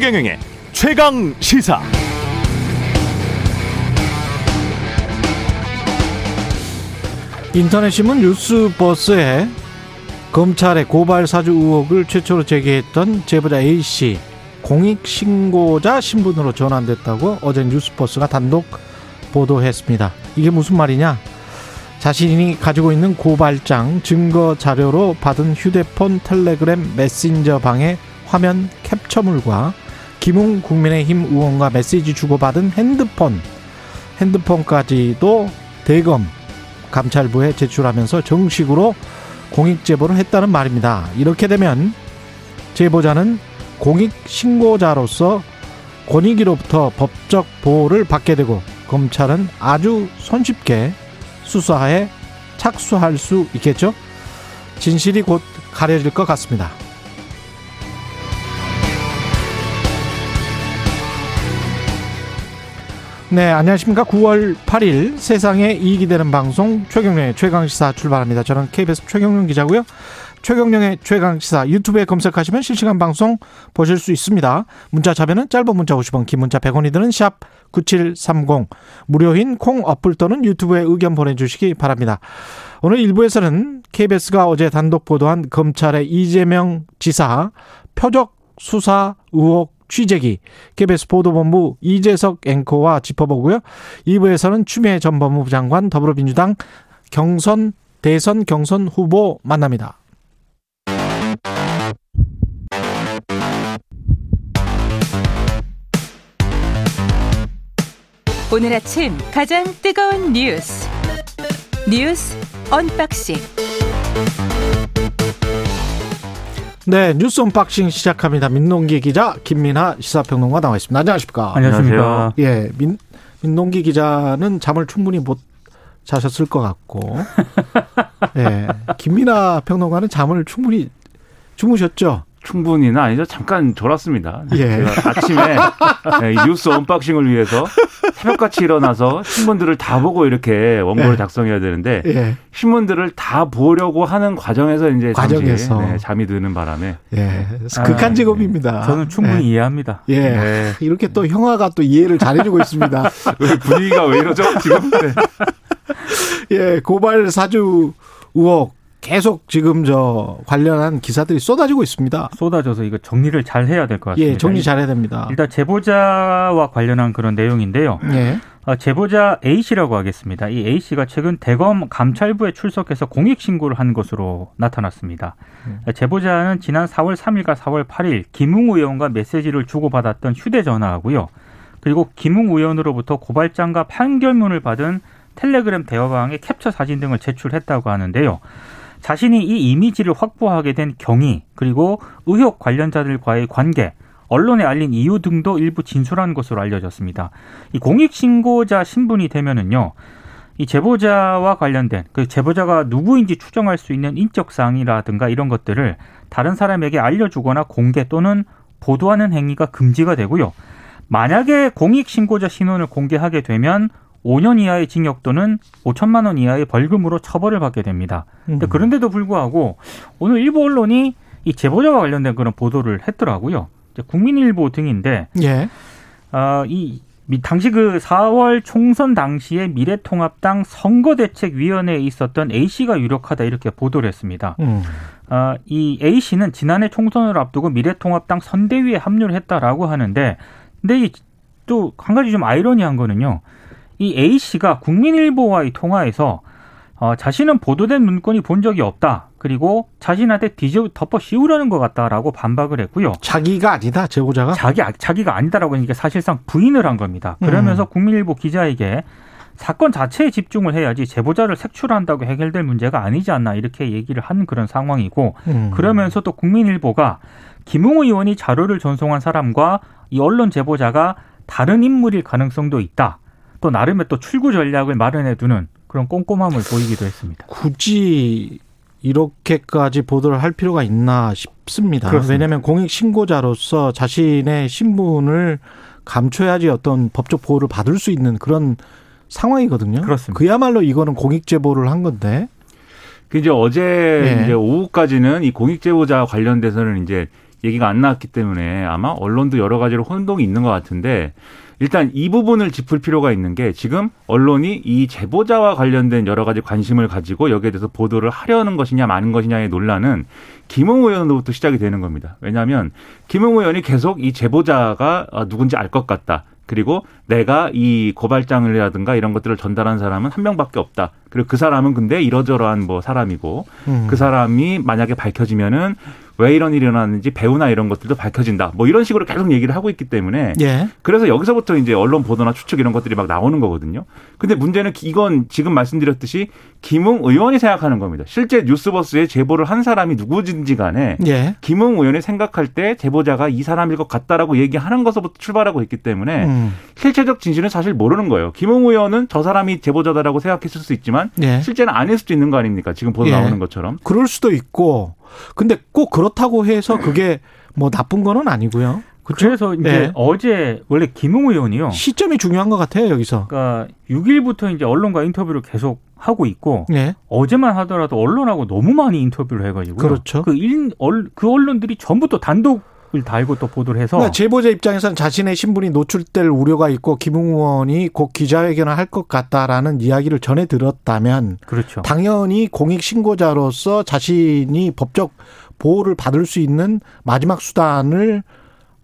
최경영의 최강 시사. 인터넷 신문 뉴스버스에 검찰의 고발 사주 의혹을 최초로 제기했던 제보자 A 씨 공익 신고자 신분으로 전환됐다고 어제 뉴스버스가 단독 보도했습니다. 이게 무슨 말이냐? 자신이 가지고 있는 고발장 증거 자료로 받은 휴대폰 텔레그램 메신저 방의 화면 캡처물과 김웅 국민의힘 의원과 메시지 주고받은 핸드폰 핸드폰까지도 대검 감찰부에 제출하면서 정식으로 공익 제보를 했다는 말입니다. 이렇게 되면 제보자는 공익 신고자로서 권익위로부터 법적 보호를 받게 되고 검찰은 아주 손쉽게 수사에 착수할 수 있겠죠? 진실이 곧 가려질 것 같습니다. 네, 안녕하십니까. 9월 8일 세상에 이익이 되는 방송 최경령의 최강시사 출발합니다. 저는 KBS 최경령 기자고요. 최경령의 최강시사 유튜브에 검색하시면 실시간 방송 보실 수 있습니다. 문자 자면은 짧은 문자 50원, 긴 문자 100원이 드는 샵 9730. 무료인 콩 어플 또는 유튜브에 의견 보내주시기 바랍니다. 오늘 1부에서는 KBS가 어제 단독 보도한 검찰의 이재명 지사 표적 수사 의혹 취재기 KBS 보도본부 이재석 앵커와 짚어보고요. 2부에서는 추미애 전 법무부 장관 더불어민주당 경선 대선 경선 후보 만납니다. 오늘 아침 가장 뜨거운 뉴스 뉴스 언박싱 네, 뉴스 언박싱 시작합니다. 민동기 기자, 김민아 시사평론가 나와 있습니다. 안녕하십니까? 안녕하십니까? 예, 민, 민동기 기자는 잠을 충분히 못 자셨을 것 같고, 예, 김민아 평론가는 잠을 충분히 주무셨죠? 충분히는 아니죠. 잠깐 졸았습니다. 예. 제가 아침에 네, 이 뉴스 unboxing을 위해서 새벽같이 일어나서 신문들을 다 보고 이렇게 원고를 예. 작성해야 되는데 예, 신문들을 다 보려고 하는 과정에서 이제 잠시, 과정에서. 네, 잠이 드는 바람에 예, 극한 직업입니다. 저는 충분히 예. 이해합니다. 예, 네. 이렇게 또 형아가 또 이해를 잘해주고 있습니다. 왜 분위기가 왜 이러죠 지금? 네. 예, 고발 사주 의혹 계속 지금 저 관련한 기사들이 쏟아지고 있습니다. 쏟아져서 이거 정리를 잘 해야 될 것 같습니다. 예, 정리 잘 해야 됩니다. 일단 제보자와 관련한 그런 내용인데요. 예, 어, 제보자 A 씨라고 하겠습니다. 이 A 씨가 최근 대검 감찰부에 출석해서 공익 신고를 한 것으로 나타났습니다. 음. 제보자는 지난 4월 3일과 4월 8일 김웅 의원과 메시지를 주고받았던 휴대전화하고요. 그리고 김웅 의원으로부터 고발장과 판결문을 받은 텔레그램 대화방의 캡처 사진 등을 제출했다고 하는데요. 자신이 이 이미지를 확보하게 된 경위 그리고 의혹 관련자들과의 관계 언론에 알린 이유 등도 일부 진술한 것으로 알려졌습니다. 이 공익 신고자 신분이 되면은요. 이 제보자와 관련된 그 제보자가 누구인지 추정할 수 있는 인적 사항이라든가 이런 것들을 다른 사람에게 알려주거나 공개 또는 보도하는 행위가 금지가 되고요. 만약에 공익 신고자 신원을 공개하게 되면 5년 이하의 징역 또는 5천만 원 이하의 벌금으로 처벌을 받게 됩니다. 근데 음. 그런데도 불구하고 오늘 일부 언론이 이 제보자와 관련된 그런 보도를 했더라고요. 국민일보 등인데 예, 어, 이 미- 당시 그 4월 총선 당시에 미래통합당 선거대책위원회에 있었던 A 씨가 유력하다 이렇게 보도를 했습니다. 음, 아, 이 A 씨는 지난해 총선을 앞두고 미래통합당 선대위에 합류를 했다라고 하는데, 근데 또한 가지 좀 아이러니한 거는요. 이 A 씨가 국민일보와의 통화에서 어, 자신은 보도된 문건이 본 적이 없다. 그리고 자신한테 뒤져 덮어 씌우려는 것 같다라고 반박을 했고요. 자기가 아니다 제보자가. 자기 자기가 아니다라고 하니까 사실상 부인을 한 겁니다. 그러면서 음. 국민일보 기자에게 사건 자체에 집중을 해야지 제보자를 색출한다고 해결될 문제가 아니지 않나 이렇게 얘기를 한 그런 상황이고 음. 그러면서 또 국민일보가 김웅 의원이 자료를 전송한 사람과 이 언론 제보자가 다른 인물일 가능성도 있다. 또 나름의 또 출구 전략을 마련해 두는 그런 꼼꼼함을 보이기도 했습니다. 굳이 이렇게까지 보도를 할 필요가 있나 싶습니다. 그렇습니다. 왜냐하면 공익 신고자로서 자신의 신분을 감춰야지 어떤 법적 보호를 받을 수 있는 그런 상황이거든요. 그렇습니다. 그야말로 이거는 공익 제보를 한 건데. 그 이제 어제 예. 이제 오후까지는 이 공익 제보자 관련돼서는 이제 얘기가 안 나왔기 때문에 아마 언론도 여러 가지로 혼동이 있는 것 같은데 일단 이 부분을 짚을 필요가 있는 게 지금 언론이 이 제보자와 관련된 여러 가지 관심을 가지고 여기에 대해서 보도를 하려는 것이냐 마는 것이냐의 논란은 김웅 의원으로부터 시작이 되는 겁니다. 왜냐하면 김웅 의원이 계속 이 제보자가 아, 누군지 알 것 같다. 그리고 내가 이 고발장이라든가 이런 것들을 전달한 사람은 한 명밖에 없다. 그리고 그 사람은 근데 이러저러한 뭐 사람이고 음. 그 사람이 만약에 밝혀지면은 왜 이런 일이 일어났는지 배우나 이런 것들도 밝혀진다. 뭐 이런 식으로 계속 얘기를 하고 있기 때문에 예. 그래서 여기서부터 이제 언론 보도나 추측 이런 것들이 막 나오는 거거든요. 근데 문제는 이건 지금 말씀드렸듯이 김웅 의원이 생각하는 겁니다. 실제 뉴스버스에 제보를 한 사람이 누구든지 간에 예. 김웅 의원이 생각할 때 제보자가 이 사람일 것 같다라고 얘기하는 것부터 출발하고 있기 때문에 음. 실체적 진실은 사실 모르는 거예요. 김웅 의원은 저 사람이 제보자다라고 생각했을 수 있지만 예. 실제는 아닐 수도 있는 거 아닙니까? 지금 보도 예. 나오는 것처럼. 그럴 수도 있고 근데 꼭 그렇다고 해서 그게 뭐 나쁜 거는 아니고요. 그렇죠? 그래서 이제 네. 어제 원래 김웅 의원이요. 시점이 중요한 것 같아요 여기서. 그러니까 6일부터 이제 언론과 인터뷰를 계속 하고 있고 예. 어제만 하더라도 언론하고 너무 많이 인터뷰를 해가지고 그렇죠. 그, 일, 얼- 그 언론들이 전부 또 단독 을 달고 또 보도를 해서 그러니까 제보자 입장에서는 자신의 신분이 노출될 우려가 있고 김웅 의원이 곧 기자회견을 할 것 같다라는 이야기를 전해 들었다면 그렇죠. 당연히 공익 신고자로서 자신이 법적 보호를 받을 수 있는 마지막 수단을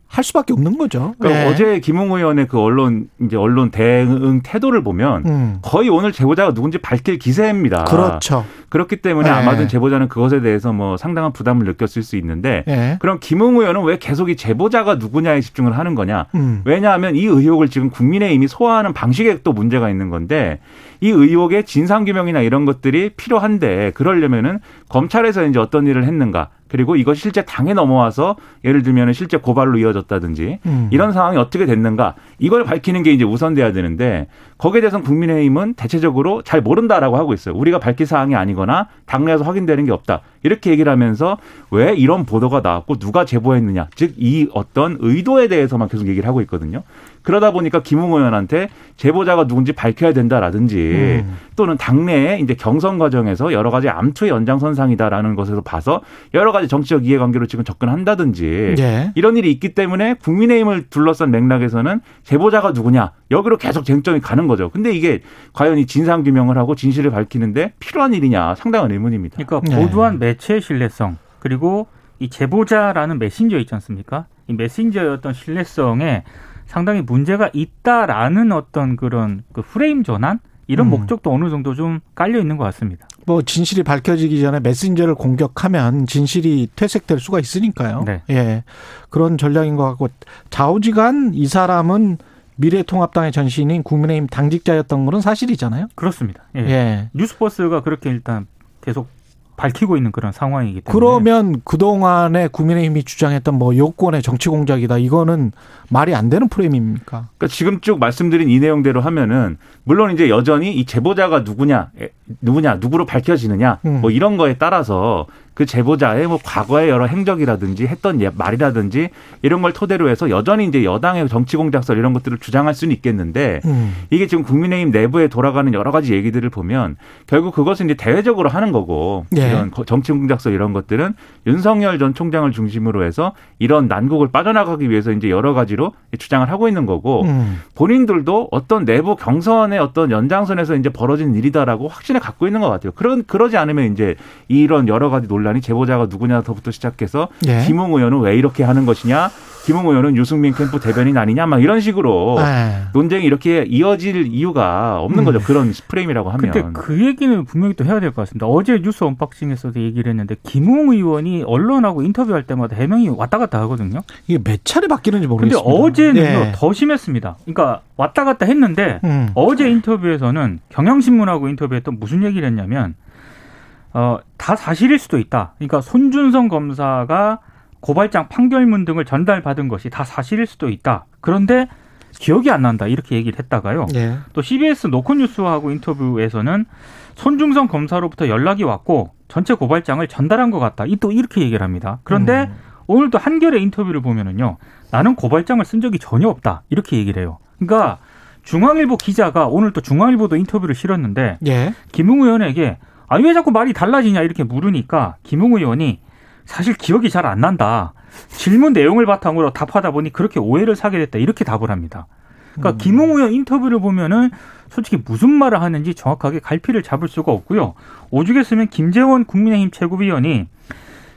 할 수밖에 없는 거죠. 그러니까 예. 어제 김웅 의원의 그 언론 이제 언론 대응 태도를 보면 음. 거의 오늘 제보자가 누군지 밝힐 기세입니다. 그렇죠. 그렇기 때문에 네. 아마도 제보자는 그것에 대해서 뭐 상당한 부담을 느꼈을 수 있는데 예. 그럼 김웅 의원은 왜 계속 이 제보자가 누구냐에 집중을 하는 거냐? 음. 왜냐하면 이 의혹을 지금 국민의힘이 소화하는 방식에 또 문제가 있는 건데 이 의혹의 진상규명이나 이런 것들이 필요한데 그러려면은 검찰에서 이제 어떤 일을 했는가 그리고 이것이 실제 당에 넘어와서 예를 들면 실제 고발로 이어졌다든지 음. 이런 상황이 어떻게 됐는가 이걸 밝히는 게 이제 우선돼야 되는데 거기에 대해서는 국민의힘은 대체적으로 잘 모른다라고 하고 있어요. 우리가 밝힐 사항이 아니거나 당내에서 확인되는 게 없다. 이렇게 얘기를 하면서 왜 이런 보도가 나왔고 누가 제보했느냐. 즉 이 어떤 의도에 대해서만 계속 얘기를 하고 있거든요. 그러다 보니까 김웅 의원한테 제보자가 누군지 밝혀야 된다라든지 음. 또는 당내에 이제 경선 과정에서 여러 가지 암투의 연장선상이다라는 것에서 봐서 여러 가지 정치적 이해관계로 지금 접근한다든지 예. 이런 일이 있기 때문에 국민의힘을 둘러싼 맥락에서는 제보자가 누구냐 여기로 계속 쟁점이 가는 거죠. 근데 이게 과연 이 진상 규명을 하고 진실을 밝히는데 필요한 일이냐 상당한 의문입니다. 그러니까 네. 보도한 매체의 신뢰성 그리고 이 제보자라는 메신저 있지 않습니까? 이 메신저의 어떤 신뢰성에 상당히 문제가 있다라는 어떤 그런 그 프레임 전환 이런 음. 목적도 어느 정도 좀 깔려 있는 것 같습니다. 뭐 진실이 밝혀지기 전에 메신저를 공격하면 진실이 퇴색될 수가 있으니까요. 네. 예. 그런 전략인 것 같고 좌우지간 이 사람은 미래통합당의 전신인 국민의힘 당직자였던 거는 사실이잖아요. 그렇습니다. 예. 예. 뉴스버스가 그렇게 일단 계속 밝히고 있는 그런 상황이기 때문에 그러면 그동안에 국민의힘이 주장했던 뭐 요건의 정치 공작이다. 이거는 말이 안 되는 프레임입니까? 그러니까 지금 쭉 말씀드린 이 내용대로 하면은 물론 이제 여전히 이 제보자가 누구냐 에, 누구냐 누구로 밝혀지느냐 음. 뭐 이런 거에 따라서 그 제보자의 뭐 과거의 여러 행적이라든지 했던 예- 말이라든지 이런 걸 토대로 해서 여전히 이제 여당의 정치 공작설 이런 것들을 주장할 수는 있겠는데 음. 이게 지금 국민의힘 내부에 돌아가는 여러 가지 얘기들을 보면 결국 그것은 이제 대외적으로 하는 거고 예. 이런 거- 정치 공작설 이런 것들은 윤석열 전 총장을 중심으로 해서 이런 난국을 빠져나가기 위해서 이제 여러 가지로 주장을 하고 있는 거고 음. 본인들도 어떤 내부 경선의 어떤 연장선에서 이제 벌어진 일이다라고 확신을 갖고 있는 것 같아요. 그런 그러지 않으면 이제 이런 여러 가지 논란 이 제보자가 누구냐부터 시작해서 예. 김웅 의원은 왜 이렇게 하는 것이냐, 김웅 의원은 유승민 캠프 대변인 아니냐, 막 이런 식으로 예. 논쟁이 이렇게 이어질 이유가 없는 음. 거죠. 그런 프레임이라고 하면. 근데 그 얘기는 분명히 또 해야 될 것 같습니다. 어제 뉴스 언박싱에서도 얘기를 했는데 김웅 의원이 언론하고 인터뷰할 때마다 해명이 왔다 갔다 하거든요. 이게 몇 차례 바뀌는지 근데 모르겠습니다. 어제는요 예. 더 심했습니다. 그러니까 왔다 갔다 했는데 음. 어제 인터뷰에서는 경향신문하고 인터뷰했던 무슨 얘기를 했냐면 어, 다 사실일 수도 있다. 그러니까 손준성 검사가 고발장 판결문 등을 전달받은 것이 다 사실일 수도 있다. 그런데 기억이 안 난다. 이렇게 얘기를 했다가요. 예. 또 CBS 노컷뉴스하고 인터뷰에서는 손중성 검사로부터 연락이 왔고 전체 고발장을 전달한 것 같다. 이 또 이렇게 얘기를 합니다. 그런데 음. 오늘 또 한겨레 인터뷰를 보면은요. 나는 고발장을 쓴 적이 전혀 없다. 이렇게 얘기를 해요. 그러니까 중앙일보 기자가 오늘 또 중앙일보도 인터뷰를 실었는데 예. 김웅 의원에게 아 왜 자꾸 말이 달라지냐 이렇게 물으니까 김웅 의원이 사실 기억이 잘 안 난다. 질문 내용을 바탕으로 답하다 보니 그렇게 오해를 사게 됐다 이렇게 답을 합니다. 그러니까 음. 김웅 의원 인터뷰를 보면은 솔직히 무슨 말을 하는지 정확하게 갈피를 잡을 수가 없고요. 오죽했으면 김재원 국민의힘 최고위원이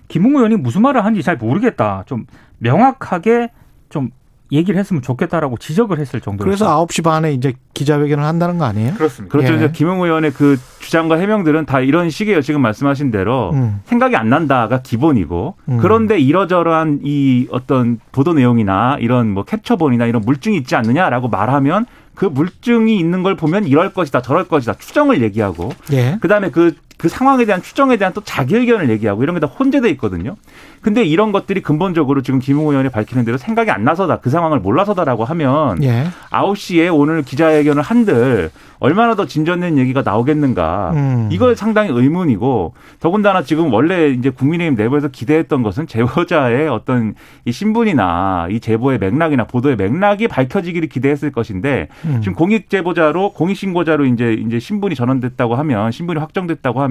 김웅 의원이 무슨 말을 하는지 잘 모르겠다. 좀 명확하게 좀 얘기를 했으면 좋겠다라고 지적을 했을 정도로. 그래서 9시 반에 이제 기자회견을 한다는 거 아니에요? 그렇습니다. 그렇죠. 예. 이제 김용 의원의 그 주장과 해명들은 다 이런 식이에요. 지금 말씀하신 대로 음. 생각이 안 난다가 기본이고 음. 그런데 이러저러한 이 어떤 보도 내용이나 이런 뭐 캡처본이나 이런 물증이 있지 않느냐라고 말하면 그 물증이 있는 걸 보면 이럴 것이다 저럴 것이다 추정을 얘기하고 예. 그다음에 그, 그 상황에 대한 추정에 대한 또 자기 의견을 얘기하고 이런 게 다 혼재돼 있거든요. 근데 이런 것들이 근본적으로 지금 김웅 의원이 밝히는 대로 생각이 안 나서다 그 상황을 몰라서다라고 하면 예. 9시에 오늘 기자회견을 한들 얼마나 더 진전된 얘기가 나오겠는가. 음. 이걸 상당히 의문이고 더군다나 지금 원래 이제 국민의힘 내부에서 기대했던 것은 제보자의 어떤 이 신분이나 이 제보의 맥락이나 보도의 맥락이 밝혀지기를 기대했을 것인데 음. 지금 공익 제보자로 공익 신고자로 이제 이제 신분이 전환됐다고 하면 신분이 확정됐다고 하면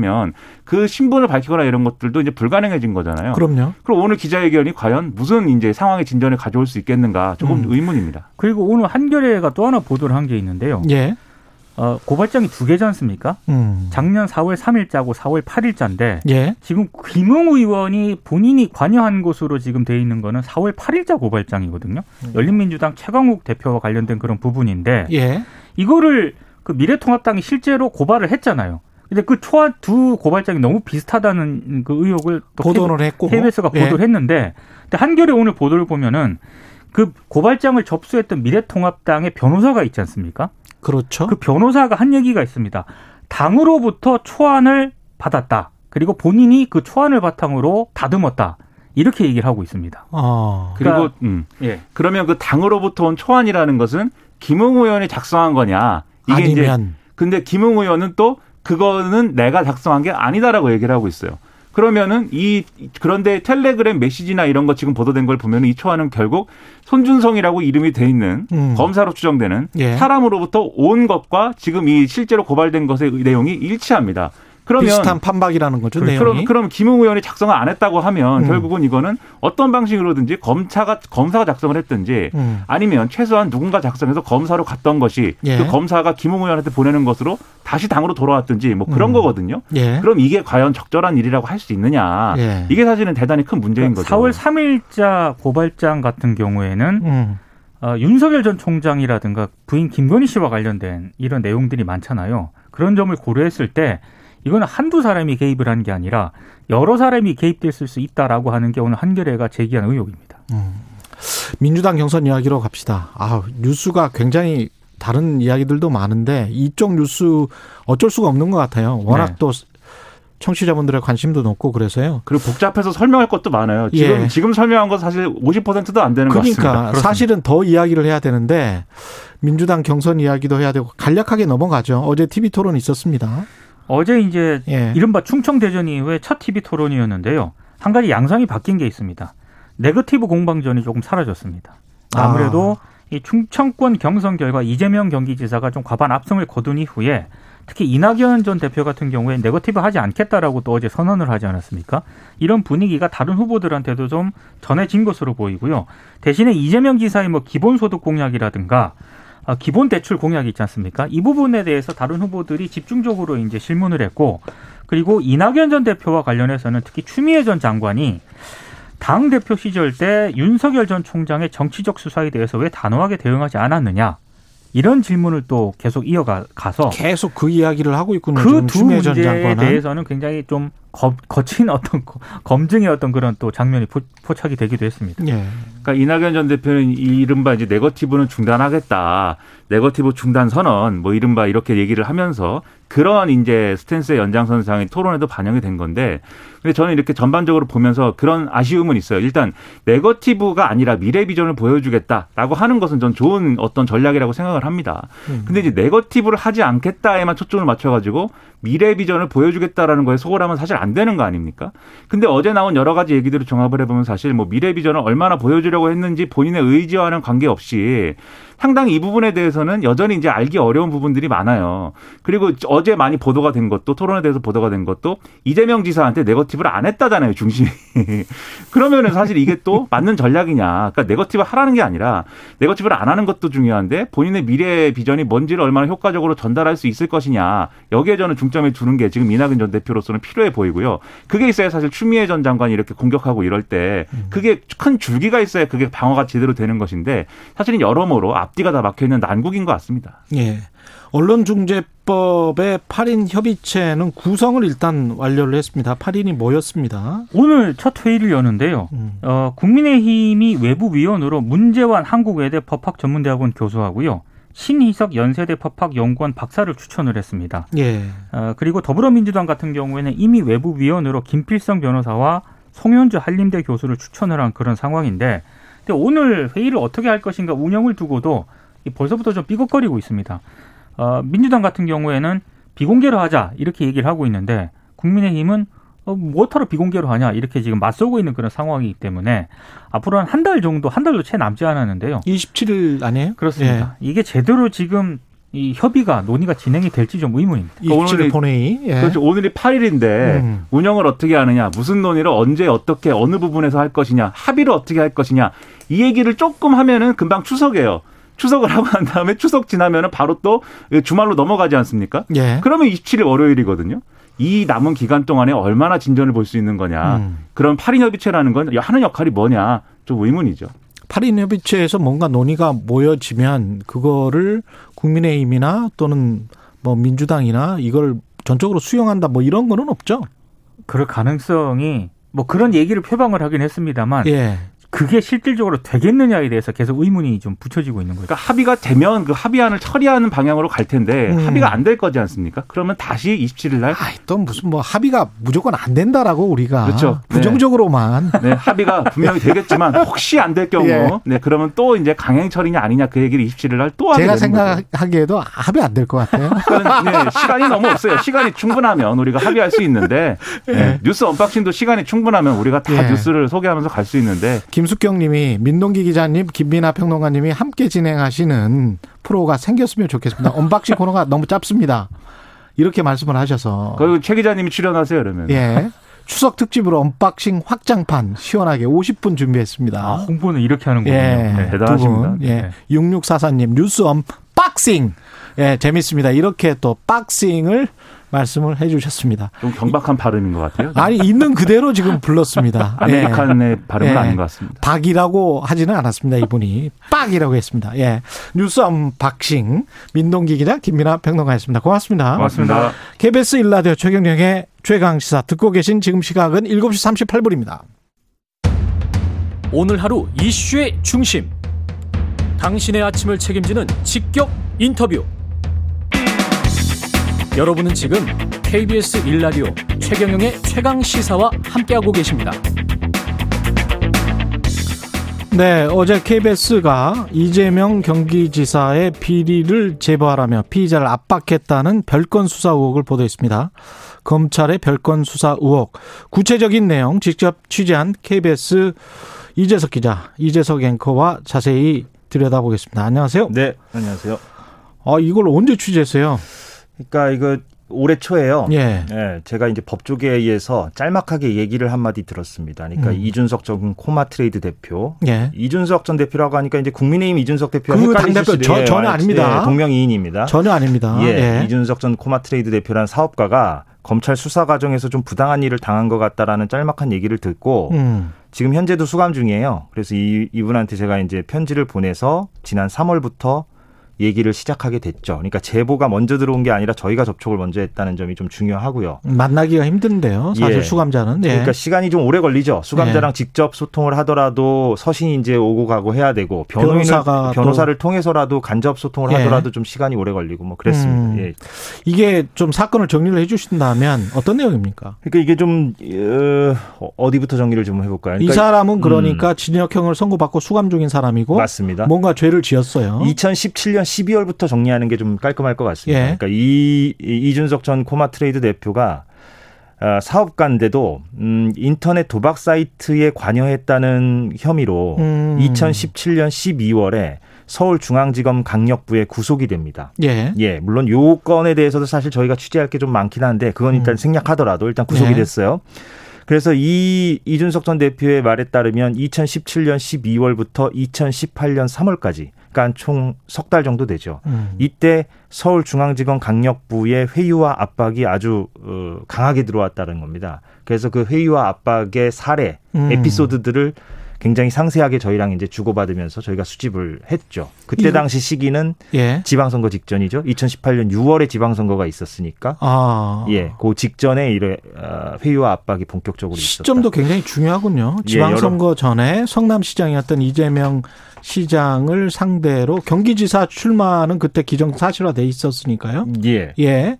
그 신분을 밝히거나 이런 것들도 이제 불가능해진 거잖아요. 그럼요. 그럼 오늘 기자회견이 과연 무슨 이제 상황의 진전을 가져올 수 있겠는가 조금 음. 의문입니다. 그리고 오늘 한겨레가 또 하나 보도를 한 게 있는데요. 예. 어, 고발장이 두 개지 않습니까? 음. 작년 4월 3일자고 4월 8일자인데 예. 지금 김웅 의원이 본인이 관여한 것으로 지금 돼 있는 거는 4월 8일자 고발장이거든요. 열린민주당 최강욱 대표와 관련된 그런 부분인데 예. 이거를 그 미래통합당이 실제로 고발을 했잖아요. 근데 그 초안 두 고발장이 너무 비슷하다는 그 의혹을 또 보도를 했고. KBS가 예. 보도를 했는데 근데 한겨레 오늘 보도를 보면은 그 고발장을 접수했던 미래통합당의 변호사가 있지 않습니까? 그렇죠. 그 변호사가 한 얘기가 있습니다. 당으로부터 초안을 받았다. 그리고 본인이 그 초안을 바탕으로 다듬었다. 이렇게 얘기를 하고 있습니다. 어. 그리고 그러니까- 음. 예. 그러면 그 당으로부터 온 초안이라는 것은 김웅 의원이 작성한 거냐? 이게 이제 아니면 근데 김웅 의원은 또 그거는 내가 작성한 게 아니다라고 얘기를 하고 있어요. 그러면은 이 그런데 텔레그램 메시지나 이런 거 지금 보도된 걸 보면 이 초안은 결국 손준성이라고 이름이 돼 있는 음. 검사로 추정되는 예. 사람으로부터 온 것과 지금 이 실제로 고발된 것의 내용이 일치합니다. 그러면 비슷한 판박이라는 거죠, 그럼, 내용이. 그럼 김웅 의원이 작성을 안 했다고 하면 음. 결국은 이거는 어떤 방식으로든지 검사가 검사가 작성을 했든지 음. 아니면 최소한 누군가 작성해서 검사로 갔던 것이 예. 그 검사가 김웅 의원한테 보내는 것으로 다시 당으로 돌아왔든지 뭐 그런 음. 거거든요. 예. 그럼 이게 과연 적절한 일이라고 할 수 있느냐? 예. 이게 사실은 대단히 큰 문제인 거죠. 4월 3일자 고발장 같은 경우에는 음. 어, 윤석열 전 총장이라든가 부인 김건희 씨와 관련된 이런 내용들이 많잖아요. 그런 점을 고려했을 때 이거는 한두 사람이 개입을 한 게 아니라 여러 사람이 개입됐을 수 있다라고 하는 게 오늘 한겨레가 제기한 의혹입니다. 민주당 경선 이야기로 갑시다. 아, 뉴스가 굉장히 다른 이야기들도 많은데 이쪽 뉴스 어쩔 수가 없는 것 같아요. 워낙 네. 또 청취자분들의 관심도 높고 그래서요. 그리고 복잡해서 설명할 것도 많아요. 지금 예. 지금 설명한 건 사실 50%도 안 되는 것 같습니다. 그러니까. 사실은 더 이야기를 해야 되는데 민주당 경선 이야기도 해야 되고 간략하게 넘어가죠. 어제 TV 토론 있었습니다. 어제 이제 예. 이른바 충청대전 이후에 첫 TV 토론이었는데요. 한 가지 양상이 바뀐 게 있습니다. 네거티브 공방전이 조금 사라졌습니다. 아무래도 이 충청권 경선 결과 이재명 경기지사가 좀 과반 압승을 거둔 이후에 특히 이낙연 전 대표 같은 경우에 네거티브 하지 않겠다라고 또 어제 선언을 하지 않았습니까? 이런 분위기가 다른 후보들한테도 좀 전해진 것으로 보이고요. 대신에 이재명 지사의 뭐 기본소득 공약이라든가 아, 기본 대출 공약이 있지 않습니까? 이 부분에 대해서 다른 후보들이 집중적으로 이제 질문을 했고 그리고 이낙연 전 대표와 관련해서는 특히 추미애 전 장관이 당 대표 시절 때 윤석열 전 총장의 정치적 수사에 대해서 왜 단호하게 대응하지 않았느냐 이런 질문을 또 계속 이어가서 계속 그 이야기를 하고 있군요. 그 두 문제에. 대해서는 굉장히 좀 거, 거친 어떤 거- 검증의 어떤 그런 또 장면이 포, 포착이 되기도 했습니다. 예. 그러니까 이낙연 전 대표는 이른바 이제 네거티브는 중단하겠다. 네거티브 중단 선언 뭐 이른바 이렇게 얘기를 하면서 그런 이제 스탠스의 연장선상의 토론에도 반영이 된 건데 근데 저는 이렇게 전반적으로 보면서 그런 아쉬움은 있어요. 일단 네거티브가 아니라 미래 비전을 보여주겠다라고 하는 것은 전 좋은 어떤 전략이라고 생각을 합니다. 음. 근데 이제 네거티브를 하지 않겠다에만 초점을 맞춰 가지고 미래 비전을 보여주겠다라는 거에 소홀하면 사실 안 되는 거 아닙니까? 근데 어제 나온 여러 가지 얘기들을 종합을 해보면 사실 뭐 미래 비전을 얼마나 보여주려고 했는지 본인의 의지와는 관계없이 상당히 이 부분에 대해서는 여전히 이제 알기 어려운 부분들이 많아요. 그리고 어제 많이 보도가 된 것도 토론에 대해서 보도가 된 것도 이재명 지사한테 네거티브를 안 했다잖아요, 중심이. 그러면은 사실 이게 또 맞는 전략이냐. 그러니까 네거티브 하라는 게 아니라 네거티브를 안 하는 것도 중요한데 본인의 미래 비전이 뭔지를 얼마나 효과적으로 전달할 수 있을 것이냐. 여기에 저는 중점을 두는 게 지금 이낙연 전 대표로서는 필요해 보이고요. 그게 있어야 사실 추미애 전 장관이 이렇게 공격하고 이럴 때 그게 큰 줄기가 있어야 그게 방어가 제대로 되는 것인데 사실은 여러모로 앞 뒤가 다 막혀 있는 난국인 것 같습니다. 예. 언론중재법의 8인 협의체는 구성을 일단 완료를 했습니다. 8인이 모였습니다. 오늘 첫 회의를 여는데요. 음. 어, 국민의힘이 외부 위원으로 문재환 한국외대 법학전문대학원 교수하고요. 신희석 연세대 법학연구원 박사를 추천을 했습니다. 예. 어, 그리고 더불어민주당 같은 경우에는 이미 외부 위원으로 김필성 변호사와 송현주 한림대 교수를 추천을 한 그런 상황인데 근데 오늘 회의를 어떻게 할 것인가 운영을 두고도 이 벌써부터 좀 삐걱거리고 있습니다. 어, 민주당 같은 경우에는 비공개로 하자 이렇게 얘기를 하고 있는데 국민의힘은 어, 뭐하러 비공개로 하냐 이렇게 지금 맞서고 있는 그런 상황이기 때문에 앞으로 한 한 달 정도 한 달도 채 남지 않았는데요. 27일 아니에요? 그렇습니다. 이게 제대로 지금 이 협의가 논의가 진행이 될지 좀 의문입니다. 예. 27일 오늘이- 본회의. 예. 그렇죠. 오늘이 8일인데 음. 운영을 어떻게 하느냐, 무슨 논의를 언제 어떻게 어느 부분에서 할 것이냐, 합의를 어떻게 할 것이냐 이 얘기를 조금 하면은 금방 추석이에요. 추석을 하고 난 다음에 추석 지나면은 바로 또 주말로 넘어가지 않습니까? 예. 그러면 27일 월요일이거든요. 이 남은 기간 동안에 얼마나 진전을 볼 수 있는 거냐. 음. 그런 8인 협의체라는 건 하는 역할이 뭐냐. 좀 의문이죠. 8인 협의체에서 뭔가 논의가 모여지면 그거를 국민의힘이나 또는 뭐 민주당이나 이걸 전적으로 수용한다 뭐 이런 거는 없죠. 그럴 가능성이 뭐 그런 얘기를 표방을 하긴 했습니다만 예. 그게 실질적으로 되겠느냐에 대해서 계속 의문이 좀 붙여지고 있는 거죠. 그러니까 합의가 되면 그 합의안을 처리하는 방향으로 갈 텐데 음. 합의가 안 될 거지 않습니까? 그러면 다시 27일 날 또 무슨 뭐 합의가 무조건 안 된다라고 우리가 그렇죠. 네. 부정적으로만 네, 합의가 분명히 되겠지만 혹시 안 될 경우 예. 네 그러면 또 이제 강행 처리냐 아니냐 그 얘기를 27일 날 또 하게 제가. 생각하기에도 합의 안 될 것 같아요. 그러니까 네, 시간이 너무 없어요. 시간이 충분하면 우리가 합의할 수 있는데 네, 뉴스 언박싱도 시간이 충분하면 우리가 다 예. 뉴스를 소개하면서 갈 수 있는데 김숙경 님이 민동기 기자님, 김민아 평론가님이 함께 진행하시는 프로가 생겼으면 좋겠습니다. 언박싱 코너가 너무 짧습니다. 이렇게 말씀을 하셔서. 거기 최 기자님이 출연하세요 그러면. 예. 추석 특집으로 언박싱 확장판 시원하게 50분 준비했습니다. 아, 홍보는 이렇게 하는군요. 예. 네. 대단하십니다. 두 분. 예. 네. 6644님 뉴스 언박싱. 예, 재밌습니다. 이렇게 또 박싱을 말씀을 해 주셨습니다. 좀 경박한 발음인 것 같아요. 아니 있는 그대로 지금 불렀습니다. 예. 아메리칸의 발음은 예. 아닌 것 같습니다. 박이라고 하지는 않았습니다. 이분이 빡이라고 했습니다. 예. 뉴스 언박싱 민동기 기자 김민아 평론가였습니다. 고맙습니다. 고맙습니다. KBS 일라디오 최경영의 최강 시사 듣고 계신 지금 시각은 7시 38분입니다. 오늘 하루 이슈의 중심. 당신의 아침을 책임지는 직격 인터뷰. 여러분은 지금 KBS 일라디오 최경영의 최강 시사와 함께하고 계십니다. 네, 어제 KBS가 이재명 경기지사의 비리를 제보하라며 피의자를 압박했다는 별건 수사 의혹을 보도했습니다. 검찰의 별건 수사 의혹. 구체적인 내용 직접 취재한 KBS 이재석 기자, 이재석 앵커와 자세히 들여다보겠습니다. 안녕하세요. 네, 안녕하세요. 아, 이걸 언제 취재했어요? 그러니까 이거 올해 초에요. 예. 예, 제가 이제 법조계에서 짤막하게 얘기를 한마디 들었습니다. 그러니까 음. 이준석 전 코마 트레이드 대표. 예. 이준석 전 대표라고 하니까 이제 국민의힘 이준석 대표가 그 헷갈리실 예, 전혀 아닙니다. 예, 동명이인입니다. 전혀 아닙니다. 예, 예. 이준석 전 코마 트레이드 대표란 사업가가 검찰 수사 과정에서 좀 부당한 일을 당한 것 같다라는 짤막한 얘기를 듣고 음. 지금 현재도 수감 중이에요. 그래서 이, 이분한테 제가 이제 편지를 보내서 지난 3월부터 얘기를 시작하게 됐죠. 그러니까 제보가 먼저 들어온 게 아니라 저희가 접촉을 먼저 했다는 점이 좀 중요하고요. 만나기가 힘든데요. 사실 예. 수감자는. 예. 그러니까 시간이 좀 오래 걸리죠. 수감자랑 직접 소통을 하더라도 서신이 이제 오고 가고 해야 되고 변호사가 변호사를 통해서라도 간접 소통을 예. 하더라도 좀 시간이 오래 걸리고 뭐 그랬습니다. 음. 예. 이게 좀 사건을 정리를 해 주신다면 어떤 내용입니까? 그러니까 이게 좀 어, 어디부터 정리를 좀 해볼까요? 이 그러니까 사람은 그러니까 진역형을 선고받고 수감 중인 사람이고 맞습니다. 뭔가 죄를 지었어요. 2017년 12월부터 정리하는 게 좀 깔끔할 것 같습니다. 예. 그러니까 이, 이- 이준석 전 코마 트레이드 대표가 아, 사업가인데도 음, 인터넷 도박 사이트에 관여했다는 혐의로 음. 2017년 12월에 서울중앙지검 강력부에 구속이 됩니다. 예. 예, 물론 요 건에 대해서도 사실 저희가 취재할 게 좀 많긴 한데 그건 일단 음. 생략하더라도 일단 구속이 네. 됐어요. 그래서 이 이준석 전 대표의 말에 따르면 2017년 12월부터 2018년 3월까지 그러니까 총 석 달 정도 되죠. 음. 이때 서울중앙지검 강력부의 회유와 압박이 아주 어, 강하게 들어왔다는 겁니다. 그래서 그 회유와 압박의 사례, 음. 에피소드들을 굉장히 상세하게 저희랑 이제 주고받으면서 저희가 수집을 했죠. 그때 당시 시기는 예. 지방선거 직전이죠. 2018년 6월에 지방선거가 있었으니까. 아. 예, 그 직전에 이래 어, 회유와 압박이 본격적으로 있었다. 시점도 굉장히 중요하군요. 예, 지방선거 전에 성남시장이었던 이재명 시장을 상대로 경기지사 출마는 그때 기정 사실화돼 있었으니까요. 예. 예.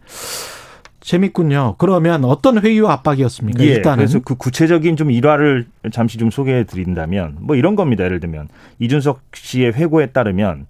재밌군요. 그러면 어떤 회유와 압박이었습니까? 예, 일단은 그래서 그 구체적인 좀 일화를 잠시 좀 소개해 드린다면 뭐 이런 겁니다. 예를 들면 이준석 씨의 회고에 따르면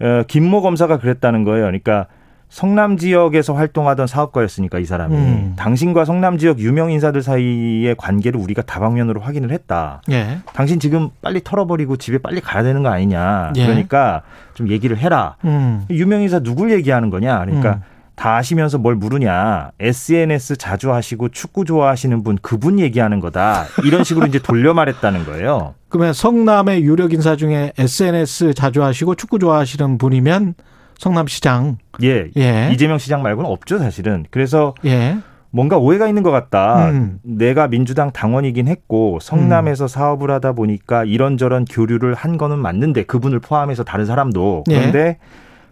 어, 김모 검사가 그랬다는 거예요. 그러니까 성남 지역에서 활동하던 사업가였으니까 이 사람이 음. 당신과 성남 지역 유명 인사들 사이의 관계를 우리가 다방면으로 확인을 했다. 예. 당신 지금 빨리 털어버리고 집에 빨리 가야 되는 거 아니냐. 예. 그러니까 좀 얘기를 해라. 음. 유명 인사 누굴 얘기하는 거냐. 그러니까 음. 다 아시면서 뭘 물으냐. SNS 자주 하시고 축구 좋아하시는 분 그분 얘기하는 거다. 이런 식으로 이제 돌려 말했다는 거예요. 그러면 성남의 유력 인사 중에 SNS 자주 하시고 축구 좋아하시는 분이면 성남시장. 예. 예. 이재명 시장 말고는 없죠, 사실은. 그래서 예. 뭔가 오해가 있는 것 같다. 음. 내가 민주당 당원이긴 했고 성남에서 사업을 하다 보니까 이런저런 교류를 한 거는 맞는데 그분을 포함해서 다른 사람도 예. 그런데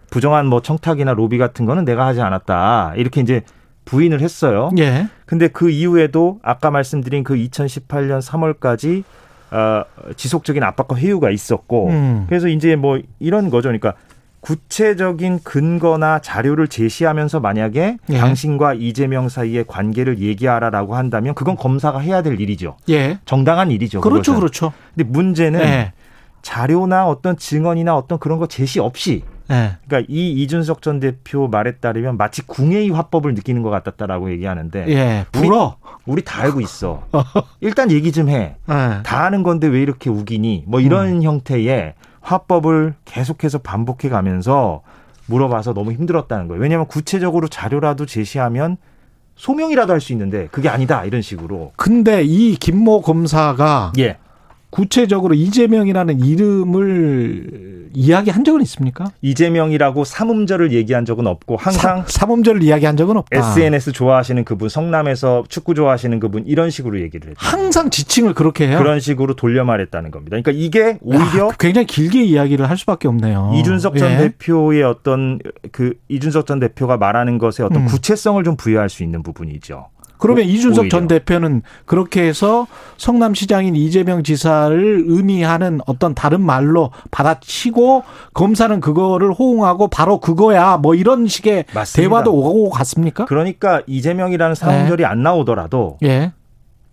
부정한 뭐 청탁이나 로비 같은 거는 내가 하지 않았다. 이렇게 이제 부인을 했어요. 예. 근데 그 이후에도 아까 말씀드린 그 2018년 3월까지 어, 지속적인 압박과 회유가 있었고 음. 그래서 이제 뭐 이런 거죠. 그러니까 구체적인 근거나 자료를 제시하면서 만약에 예. 당신과 이재명 사이의 관계를 얘기하라라고 한다면 그건 검사가 해야 될 일이죠. 예. 정당한 일이죠. 그렇죠, 그것은. 그렇죠. 근데 문제는 예. 자료나 어떤 증언이나 어떤 그런 거 제시 없이 예. 그러니까 이 이준석 전 대표 말에 따르면 마치 궁예의 화법을 느끼는 것 같았다라고 얘기하는데 예. 불어. 우리 다 알고 있어. 일단 얘기 좀 해. 예. 다 아는 건데 왜 이렇게 우기니? 뭐 이런 형태의 화법을 계속해서 반복해 가면서 물어봐서 너무 힘들었다는 거예요. 왜냐하면 구체적으로 자료라도 제시하면 소명이라도 할 수 있는데 그게 아니다 이런 식으로. 근데 이 김모 검사가 예. 구체적으로 이재명이라는 이름을 이야기한 적은 있습니까? 이재명이라고 삼음절을 얘기한 적은 없고 항상 사, 삼음절을 이야기한 적은 없다. SNS 좋아하시는 그분, 성남에서 축구 좋아하시는 그분 이런 식으로 얘기를 했죠. 항상 지칭을 그렇게 해요. 그런 식으로 돌려 말했다는 겁니다. 그러니까 이게 오히려 야, 굉장히 길게 이야기를 할 수밖에 없네요. 이준석 전 예. 대표의 어떤 그 이준석 전 대표가 말하는 것에 어떤 음. 구체성을 좀 부여할 수 있는 부분이죠. 그러면 오- 이준석 오히려. 전 대표는 그렇게 해서 성남시장인 이재명 지사를 의미하는 어떤 다른 말로 받아치고 검사는 그거를 호응하고 바로 그거야 뭐 이런 식의 맞습니다. 대화도 오고 갔습니까? 그러니까 이재명이라는 삼음절이 안 나오더라도 예.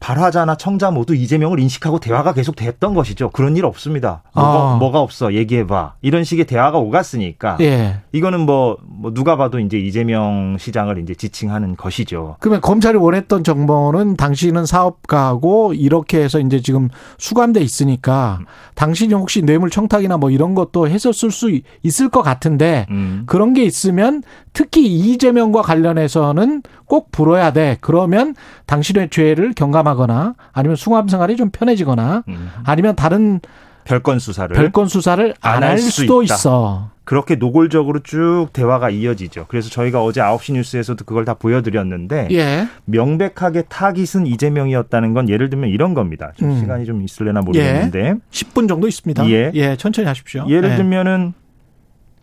발화자나 청자 모두 이재명을 인식하고 대화가 계속 됐던 것이죠. 그런 일 없습니다. 뭐가, 아. 뭐가 없어 얘기해봐. 이런 식의 대화가 오갔으니까 예. 이거는 뭐, 뭐 누가 봐도 이제 이재명 시장을 이제 지칭하는 것이죠. 그러면 검찰이 원했던 정보는 당신은 사업가고 이렇게 해서 이제 지금 수감돼 있으니까 당신이 혹시 뇌물 청탁이나 뭐 이런 것도 했었을 수 있을 것 같은데 음. 그런 게 있으면 특히 이재명과 관련해서는 꼭 불어야 돼. 그러면 당신의 죄를 경감하 거나 아니면 수감 생활이 좀 편해지거나 음. 아니면 다른 별건 수사를 별건 수사를 안안할수 수도 있다. 있어. 그렇게 노골적으로 쭉 대화가 이어지죠. 그래서 저희가 어제 9시 뉴스에서도 그걸 다 보여드렸는데 예. 명백하게 타깃은 이재명이었다는 건 예를 들면 이런 겁니다. 좀 음. 시간이 좀 있을래나 모르겠는데 10분 정도 있습니다. 예. 천천히 하십시오. 예를 예. 들면은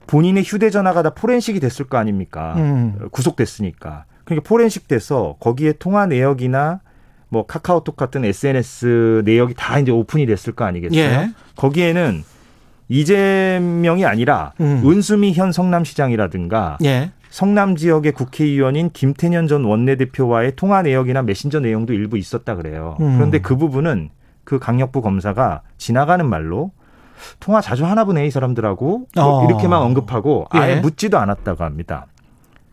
본인의 휴대전화가 다 포렌식이 됐을 거 아닙니까? 음. 구속됐으니까. 그러니까 포렌식 돼서 거기에 통화 내역이나 뭐 카카오톡 같은 SNS 내역이 다 이제 오픈이 됐을 거 아니겠어요? 예. 거기에는 이재명이 아니라 음. 은수미 현 성남시장이라든가 예. 성남 지역의 국회의원인 김태년 전 원내대표와의 통화 내역이나 메신저 내용도 일부 있었다 그래요. 음. 그런데 그 부분은 그 강력부 검사가 지나가는 말로 통화 자주 하나 보네 이 사람들하고 뭐 어. 이렇게만 언급하고 아예 예. 묻지도 않았다고 합니다.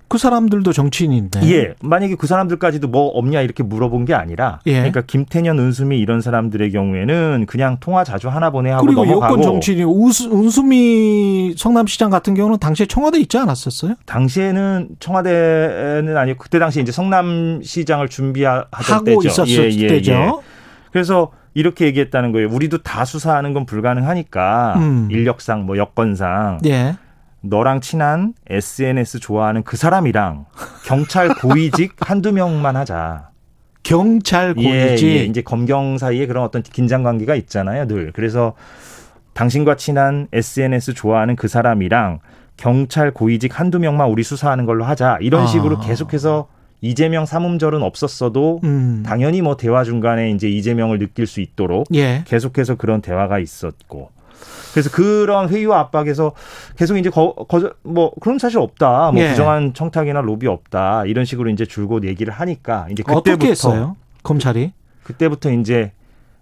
그 사람들도 정치인인데. 예, 만약에 그 사람들까지도 뭐 없냐 이렇게 물어본 게 아니라, 예. 그러니까 김태년, 은수미 이런 사람들의 경우에는 그냥 통화 자주 하나 보내 하고 그리고 넘어가고. 여권 정치인이 우수, 은수미 성남시장 같은 경우는 당시에 청와대 있지 않았었어요? 당시에는 청와대는 아니고 그때 당시 이제 성남시장을 준비하던 하고 때죠. 있었을 예, 예, 때죠. 예. 그래서 이렇게 얘기했다는 거예요. 우리도 다 수사하는 건 불가능하니까 음. 인력상 뭐 여건상 예. 너랑 친한 SNS 좋아하는 그 사람이랑 경찰 고위직 한두 명만 하자. 경찰 고위직. 예, 예. 이제 검경 사이에 그런 어떤 긴장 관계가 있잖아요, 늘. 그래서 당신과 친한 SNS 좋아하는 그 사람이랑 경찰 고위직 한두 명만 우리 수사하는 걸로 하자. 이런 아. 식으로 계속해서 이재명 삼음절은 없었어도 음. 당연히 뭐 대화 중간에 이제 이재명을 느낄 수 있도록 예. 계속해서 그런 대화가 있었고. 그래서 그런 회의와 압박에서 계속 이제 거, 거, 뭐 그런 사실 없다. 뭐 예. 부정한 청탁이나 로비 없다. 이런 식으로 이제 줄곧 얘기를 하니까 이제 그때부터 어떻게 했어요? 검찰이? 그때부터 이제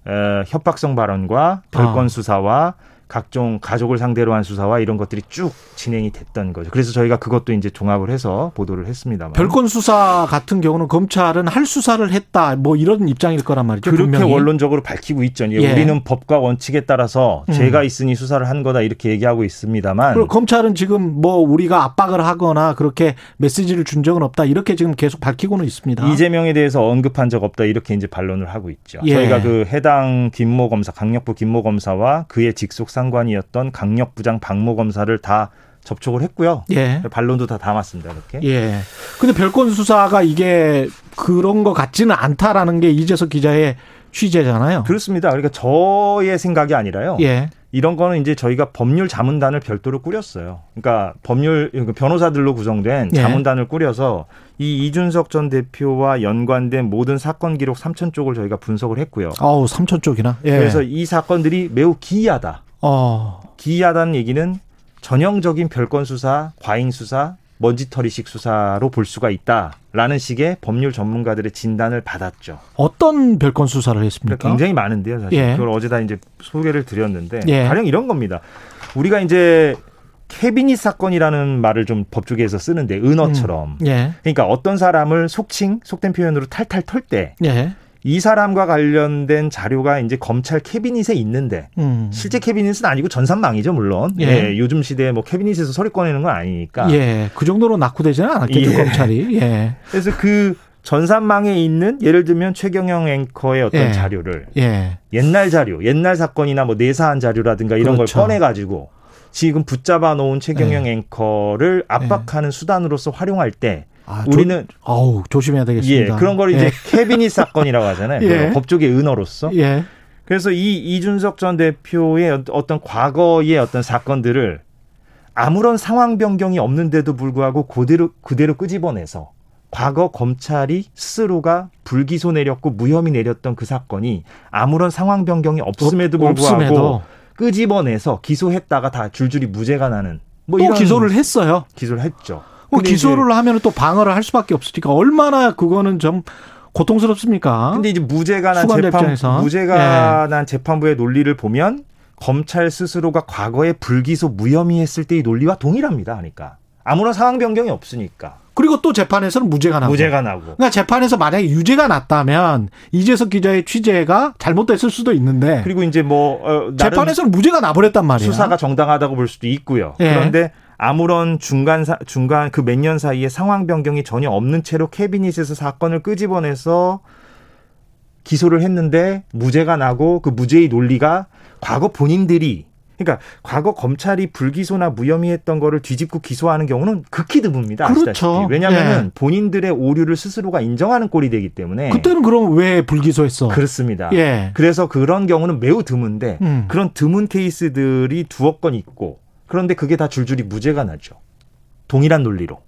어, 협박성 발언과 별건 아. 수사와 각종 가족을 상대로 한 수사와 이런 것들이 쭉 진행이 됐던 거죠. 그래서 저희가 그것도 이제 종합을 해서 보도를 했습니다만. 별건 수사 같은 경우는 검찰은 할 수사를 했다. 뭐 이런 입장일 거란 말이죠. 그렇게 분명히. 원론적으로 밝히고 있죠. 예, 예. 우리는 법과 원칙에 따라서 음. 죄가 있으니 수사를 한 거다 이렇게 얘기하고 있습니다만 그리고 검찰은 지금 뭐 우리가 압박을 하거나 그렇게 메시지를 준 적은 없다. 이렇게 지금 계속 밝히고는 있습니다. 이재명에 대해서 언급한 적 없다 이렇게 이제 반론을 하고 있죠. 예. 저희가 그 해당 김모 검사, 강력부 김모 검사와 그의 직속 상관이었던 강력부장 박모 검사를 다 접촉을 했고요. 예. 반론도 다 담았습니다. 이렇게. 예. 근데 별건 수사가 이게 그런 것 같지는 않다라는 게 이재석 기자의 취재잖아요. 그렇습니다. 그러니까 저의 생각이 아니라요. 예. 이런 거는 이제 저희가 법률 자문단을 별도로 꾸렸어요. 그러니까 법률 그러니까 변호사들로 구성된 예. 자문단을 꾸려서 이 이준석 전 대표와 연관된 모든 사건 기록 3천 쪽을 저희가 분석을 했고요. 아우, 삼천 쪽이나. 예. 그래서 이 사건들이 매우 기이하다. 어. 기이하다는 얘기는 전형적인 별건 수사, 과잉 수사, 먼지털이식 수사로 볼 수가 있다라는 식의 법률 전문가들의 진단을 받았죠. 어떤 별건 수사를 그러니까 했습니까? 굉장히 많은데요, 사실. 예. 그걸 어제 다 이제 소개를 드렸는데 예. 가령 이런 겁니다. 우리가 이제 캐비닛 사건이라는 말을 좀 법조계에서 쓰는데 은어처럼. 예. 그러니까 어떤 사람을 속칭, 속된 표현으로 탈탈 털 때 이 예. 사람과 관련된 자료가 이제 검찰 캐비닛에 있는데 음. 실제 캐비닛은 아니고 전산망이죠, 물론. 예. 예, 요즘 시대에 뭐 캐비닛에서 서류 꺼내는 건 아니니까. 예. 그 정도로 낙후되지는 않았겠죠, 예. 검찰이. 예. 그래서 그 전산망에 있는 예를 들면 최경영 앵커의 어떤 예. 자료를 예. 옛날 자료, 옛날 사건이나 뭐 내사한 자료라든가 이런 그렇죠. 걸 꺼내 가지고 지금 붙잡아 놓은 최경영 앵커를 압박하는 수단으로서 활용할 때 아, 우리는 조, 어우, 조심해야 예, 되겠습니다. 그런 걸 이제 예. 캐비닛 사건이라고 하잖아요. 예. 법조계 은어로서. 예. 그래서 이 이준석 전 대표의 어떤 과거의 어떤 사건들을 아무런 상황 변경이 없는데도 불구하고 그대로 그대로 끄집어내서 과거 검찰이 스스로가 불기소 내렸고 무혐의 내렸던 그 사건이 아무런 상황 변경이 없음에도 없- 불구하고 없음에도. 끄집어내서 기소했다가 다 줄줄이 무죄가 나는 뭐 또 기소를 했어요. 기소를 했죠. 뭐 기소를 하면 또 방어를 할 수밖에 없으니까 얼마나 그거는 좀 고통스럽습니까? 근데 이제 무죄가 난 재판 입장에서. 예. 무죄가 난 재판부의 논리를 보면 검찰 스스로가 과거에 불기소 무혐의했을 때의 논리와 동일합니다. 그러니까 아무런 상황 변경이 없으니까 그리고 또 재판에서는 무죄가 나고. 무죄가 나고 그러니까 재판에서 만약에 유죄가 났다면 이재석 기자의 취재가 잘못됐을 수도 있는데 그리고 이제 뭐 어, 재판에서는 무죄가 나버렸단 말이에요. 수사가 정당하다고 볼 수도 있고요. 예. 그런데 아무런 중간 사, 중간 그 몇 년 사이에 상황 변경이 전혀 없는 채로 캐비닛에서 사건을 끄집어내서 기소를 했는데 무죄가 나고 그 무죄의 논리가 과거 본인들이 그러니까 과거 검찰이 불기소나 무혐의했던 거를 뒤집고 기소하는 경우는 극히 드뭅니다. 그렇죠. 왜냐하면 예. 본인들의 오류를 스스로가 인정하는 꼴이 되기 때문에 그때는 그럼 왜 불기소했어? 그렇습니다. 예. 그래서 그런 경우는 매우 드문데 음. 그런 드문 케이스들이 두어 건 있고 그런데 그게 다 줄줄이 무죄가 나죠. 동일한 논리로.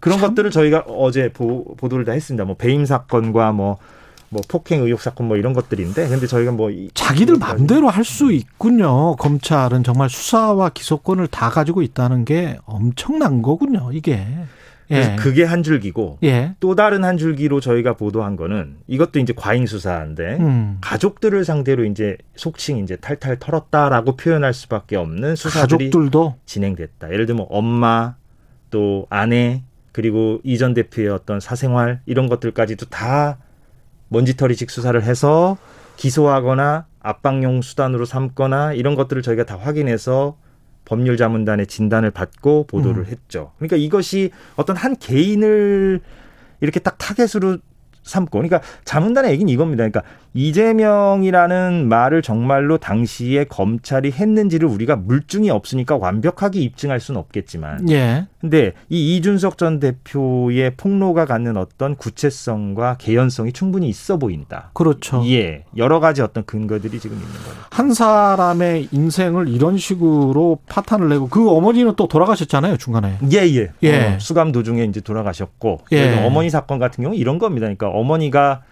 그런 것들을 저희가 어제 보, 보도를 다 했습니다. 뭐 배임 사건과 뭐, 뭐 폭행 의혹 사건 뭐 이런 것들인데 근데 저희가 뭐 이- 자기들 마음대로 할 수 있군요. 검찰은 정말 수사와 기소권을 다 가지고 있다는 게 엄청난 거군요. 이게. 그래서 예. 그게 한 줄기고 예. 또 다른 한 줄기로 저희가 보도한 거는 이것도 이제 과잉 수사인데 음. 가족들을 상대로 이제 속칭 이제 탈탈 털었다라고 표현할 수밖에 없는 수사들이 가족들도 진행됐다. 예를 들면 엄마 또 아내 그리고 이전 대표의 어떤 사생활 이런 것들까지도 다 먼지털이식 수사를 해서 기소하거나 압박용 수단으로 삼거나 이런 것들을 저희가 다 확인해서 법률 자문단의 진단을 받고 보도를 음. 했죠. 그러니까 이것이 어떤 한 개인을 이렇게 딱 타겟으로 삼고 그러니까 자문단의 얘기는 이겁니다. 그러니까 이재명이라는 말을 정말로 당시에 검찰이 했는지를 우리가 물증이 없으니까 완벽하게 입증할 수는 없겠지만 예. 근데 이 이준석 전 대표의 폭로가 갖는 어떤 구체성과 개연성이 충분히 있어 보인다. 그렇죠. 예, 여러 가지 어떤 근거들이 지금 있는 거예요. 한 사람의 인생을 이런 식으로 파탄을 내고 그 어머니는 또 돌아가셨잖아요 중간에. 예, 예. 예. 어, 수감 도중에 이제 돌아가셨고 예. 어머니 사건 같은 경우 이런 겁니다. 그러니까 어머니가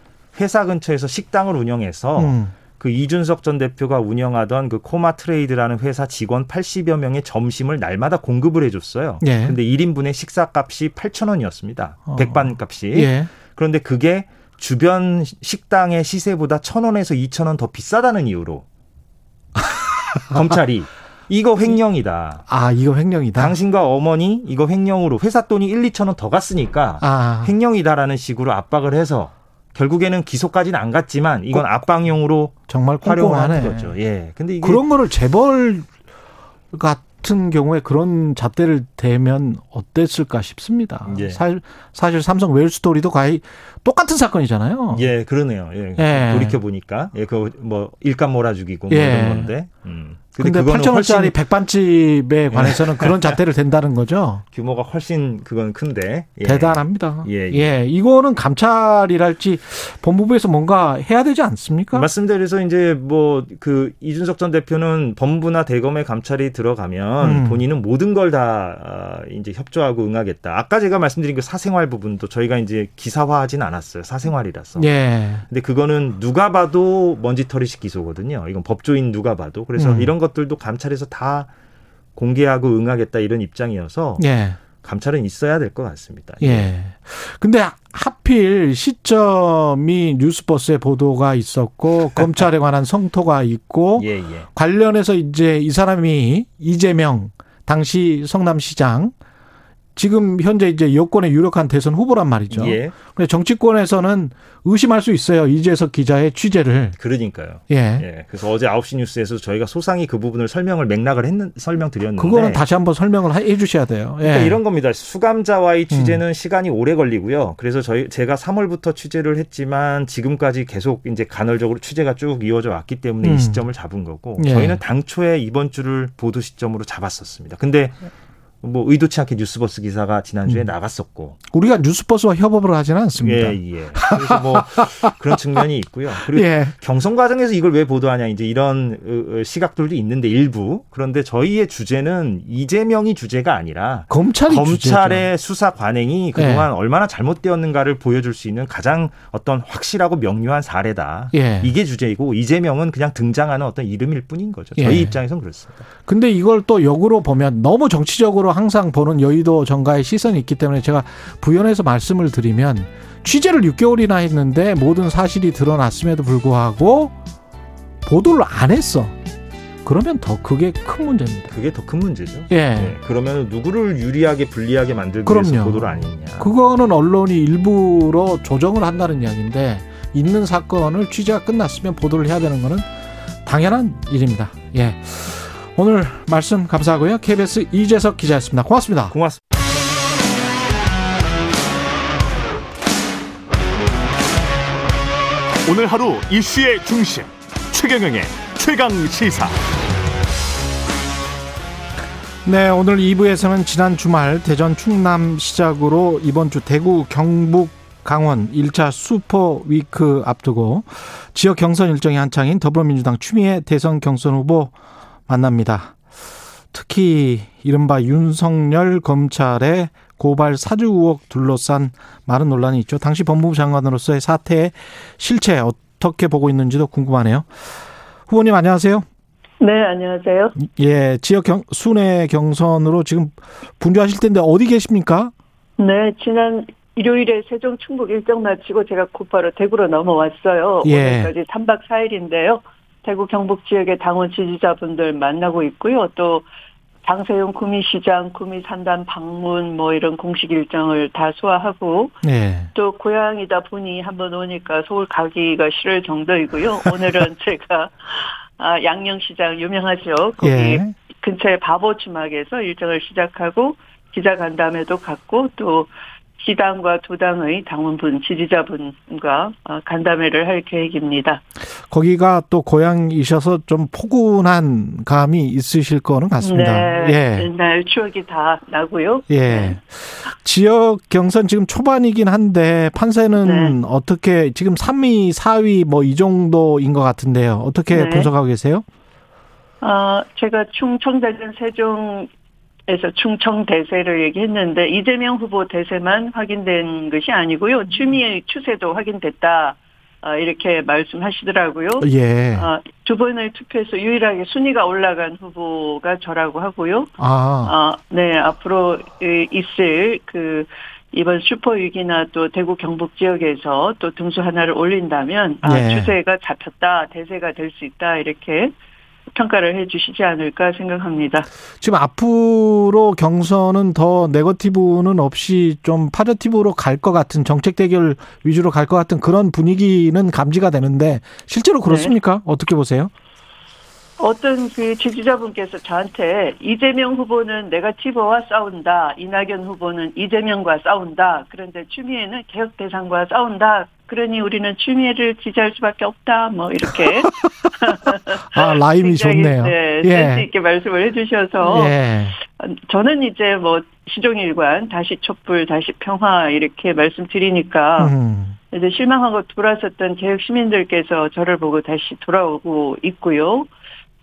회사 근처에서 식당을 운영해서 음. 그 이준석 전 대표가 운영하던 그 코마 트레이드라는 회사 직원 80여 명의 점심을 날마다 공급을 해줬어요. 예. 근데 1인분의 식사값이 8천 원이었습니다. 어. 백반값이. 예. 그런데 그게 주변 식당의 시세보다 천 원에서 이천 원 더 비싸다는 이유로 검찰이 이거 횡령이다. 아 이거 횡령이다. 당신과 어머니 이거 횡령으로 회사 돈이 1, 2천 원 더 갔으니까 아 횡령이다라는 식으로 압박을 해서 결국에는 기소까지는 안 갔지만 이건 압박용으로 정말 활용을 꼼꼼하네. 하는 거죠. 예. 근데 그런 거를 재벌 같은 경우에 그런 잣대를 대면 어땠을까 싶습니다. 예. 사실, 사실 삼성 웰스토리도 거의 똑같은 사건이잖아요. 예, 그러네요. 예. 예. 돌이켜 보니까 예, 그 뭐 일감 몰아주기고 뭐 예. 이런 건데. 음. 근데 그거는 8천 원짜리 백반집에 관해서는 그런 잣대를 댄다는 거죠. 규모가 훨씬 그건 큰데. 예. 대단합니다. 예, 예, 예. 이거는 감찰이랄지 법무부에서 뭔가 해야 되지 않습니까? 맞습니다. 그래서 이제 뭐 그 이준석 전 대표는 법무부나 대검의 감찰이 들어가면 음. 본인은 모든 걸 다 이제 협조하고 응하겠다. 아까 제가 말씀드린 그 사생활 부분도 저희가 이제 기사화하진 않았어요. 사생활이라서. 예. 근데 그거는 누가 봐도 먼지털이식 기소거든요. 이건 법조인 누가 봐도. 그래서 음. 이런 것들도 감찰에서 다 공개하고 응하겠다 이런 입장이어서 예. 감찰은 있어야 될 것 같습니다. 예. 근데 하필 시점이 뉴스버스에 보도가 있었고 검찰에 관한 성토가 있고 예, 예. 관련해서 이제 이 사람이 이재명 당시 성남시장 지금 현재 이제 여권의 유력한 대선 후보란 말이죠. 예. 근데 정치권에서는 의심할 수 있어요. 이재석 기자의 취재를. 그러니까요. 예. 예. 그래서 어제 9시 뉴스에서 저희가 소상히 그 부분을 설명을 맥락을 했는 설명드렸는데 그거는 다시 한번 설명을 해 주셔야 돼요. 예. 그러니까 이런 겁니다. 수감자와의 취재는 시간이 오래 걸리고요. 그래서 저희 제가 3월부터 취재를 했지만 지금까지 계속 이제 간헐적으로 취재가 쭉 이어져 왔기 때문에 음. 이 시점을 잡은 거고 예. 저희는 당초에 이번 주를 보도 시점으로 잡았었습니다. 근데 뭐 의도치 않게 뉴스버스 기사가 지난주에 음. 나갔었고 우리가 뉴스버스와 협업을 하지는 않습니다. 예, 예. 그래서 뭐 그런 측면이 있고요. 그리고 예. 경선 과정에서 이걸 왜 보도하냐 이제 이런 시각들도 있는데 일부 그런데 저희의 주제는 이재명이 주제가 아니라 검찰이 검찰의 수사 관행이 그동안 네. 얼마나 잘못되었는가를 보여줄 수 있는 가장 어떤 확실하고 명료한 사례다. 예. 이게 주제이고 이재명은 그냥 등장하는 어떤 이름일 뿐인 거죠. 저희 예. 입장에선 그렇습니다. 근데 이걸 또 역으로 보면 너무 정치적으로 항상 보는 여의도 정가의 시선이 있기 때문에 제가 부연해서 말씀을 드리면 취재를 6개월이나 했는데 모든 사실이 드러났음에도 불구하고 보도를 안 했어. 그러면 더 그게 큰 문제입니다. 그게 더 큰 문제죠. 예. 네. 그러면 누구를 유리하게 불리하게 만들기 위해서 그럼요. 보도를 안 했냐. 그거는 언론이 일부러 조정을 한다는 이야기인데 있는 사건을 취재가 끝났으면 보도를 해야 되는 거는 당연한 일입니다. 예. 오늘 말씀 감사하고요. KBS 이재석 기자였습니다. 고맙습니다. 고맙습니다. 오늘 하루 이슈의 중심 최경영의 최강 시사. 네, 오늘 2부에서는 지난 주말 대전 충남 시작으로 이번 주 대구 경북 강원 1차 슈퍼 위크 앞두고 지역 경선 일정이 한창인 더불어민주당 추미애 대선 경선 후보 만납니다. 특히 이른바 윤석열 검찰의 고발 사주 의혹 둘러싼 많은 논란이 있죠. 당시 법무부 장관으로서의 사태의 실체 어떻게 보고 있는지도 궁금하네요. 후보님 안녕하세요. 네, 안녕하세요. 예, 지역 경, 순회 경선으로 지금 분주하실 텐데 어디 계십니까? 네, 지난 일요일에 세종 충북 일정 마치고 제가 곧바로 대구로 넘어왔어요. 예. 오늘까지 3박 4일인데요. 대구 경북 지역의 당원 지지자분들 만나고 있고요. 또 장세용 구미시장, 구미산단 방문 뭐 이런 공식 일정을 다 소화하고 네. 또 고향이다 보니 한번 오니까 서울 가기가 싫을 정도이고요. 오늘은 제가 아, 양령시장 유명하죠. 거기 예. 근처에 바보 주막에서 일정을 시작하고 기자 간담회도 갖고 또 시당과 도당의 당원분 지지자분과 어, 간담회를 할 계획입니다. 거기가 또 고향이셔서 좀 포근한 감이 있으실 거는 같습니다. 네, 예. 옛날 추억이 다 나고요. 예. 네. 지역 경선 지금 초반이긴 한데 판세는 네. 어떻게 지금 3위, 4위 뭐 이 정도인 것 같은데요. 어떻게 네. 분석하고 계세요? 어, 제가 충청대전 세종 에서 충청 대세를 얘기했는데 이재명 후보 대세만 확인된 것이 아니고요. 추미애 추세도 확인됐다. 어, 이렇게 말씀하시더라고요. 예. 어, 두 번의 투표에서 유일하게 순위가 올라간 후보가 저라고 하고요. 아, 어, 네, 앞으로 이- 있을 그 이번 슈퍼위기나 또 대구 경북 지역에서 또 등수 하나를 올린다면 아, 예. 추세가 잡혔다, 대세가 될 수 있다 이렇게 평가를 해주시지 않을까 생각합니다. 지금 앞으로 경선은 더 네거티브는 없이 좀 파저티브로 갈 것 같은 정책 대결 위주로 갈 것 같은 그런 분위기는 감지가 되는데 실제로 그렇습니까? 어떻게 보세요? 어떤 그 지지자분께서 저한테 이재명 후보는 네가티브와 싸운다, 이낙연 후보는 이재명과 싸운다, 그런데 추미애는 개혁 대상과 싸운다. 그러니 우리는 추미애를 지지할 수밖에 없다. 뭐 이렇게 아, 라임이 굉장히, 좋네요. 네, 예. 센스 있게 말씀을 해주셔서 예. 저는 이제 뭐 시종일관 다시 촛불 다시 평화 이렇게 말씀드리니까 음. 이제 실망하고 돌아섰던 개혁 시민들께서 저를 보고 다시 돌아오고 있고요.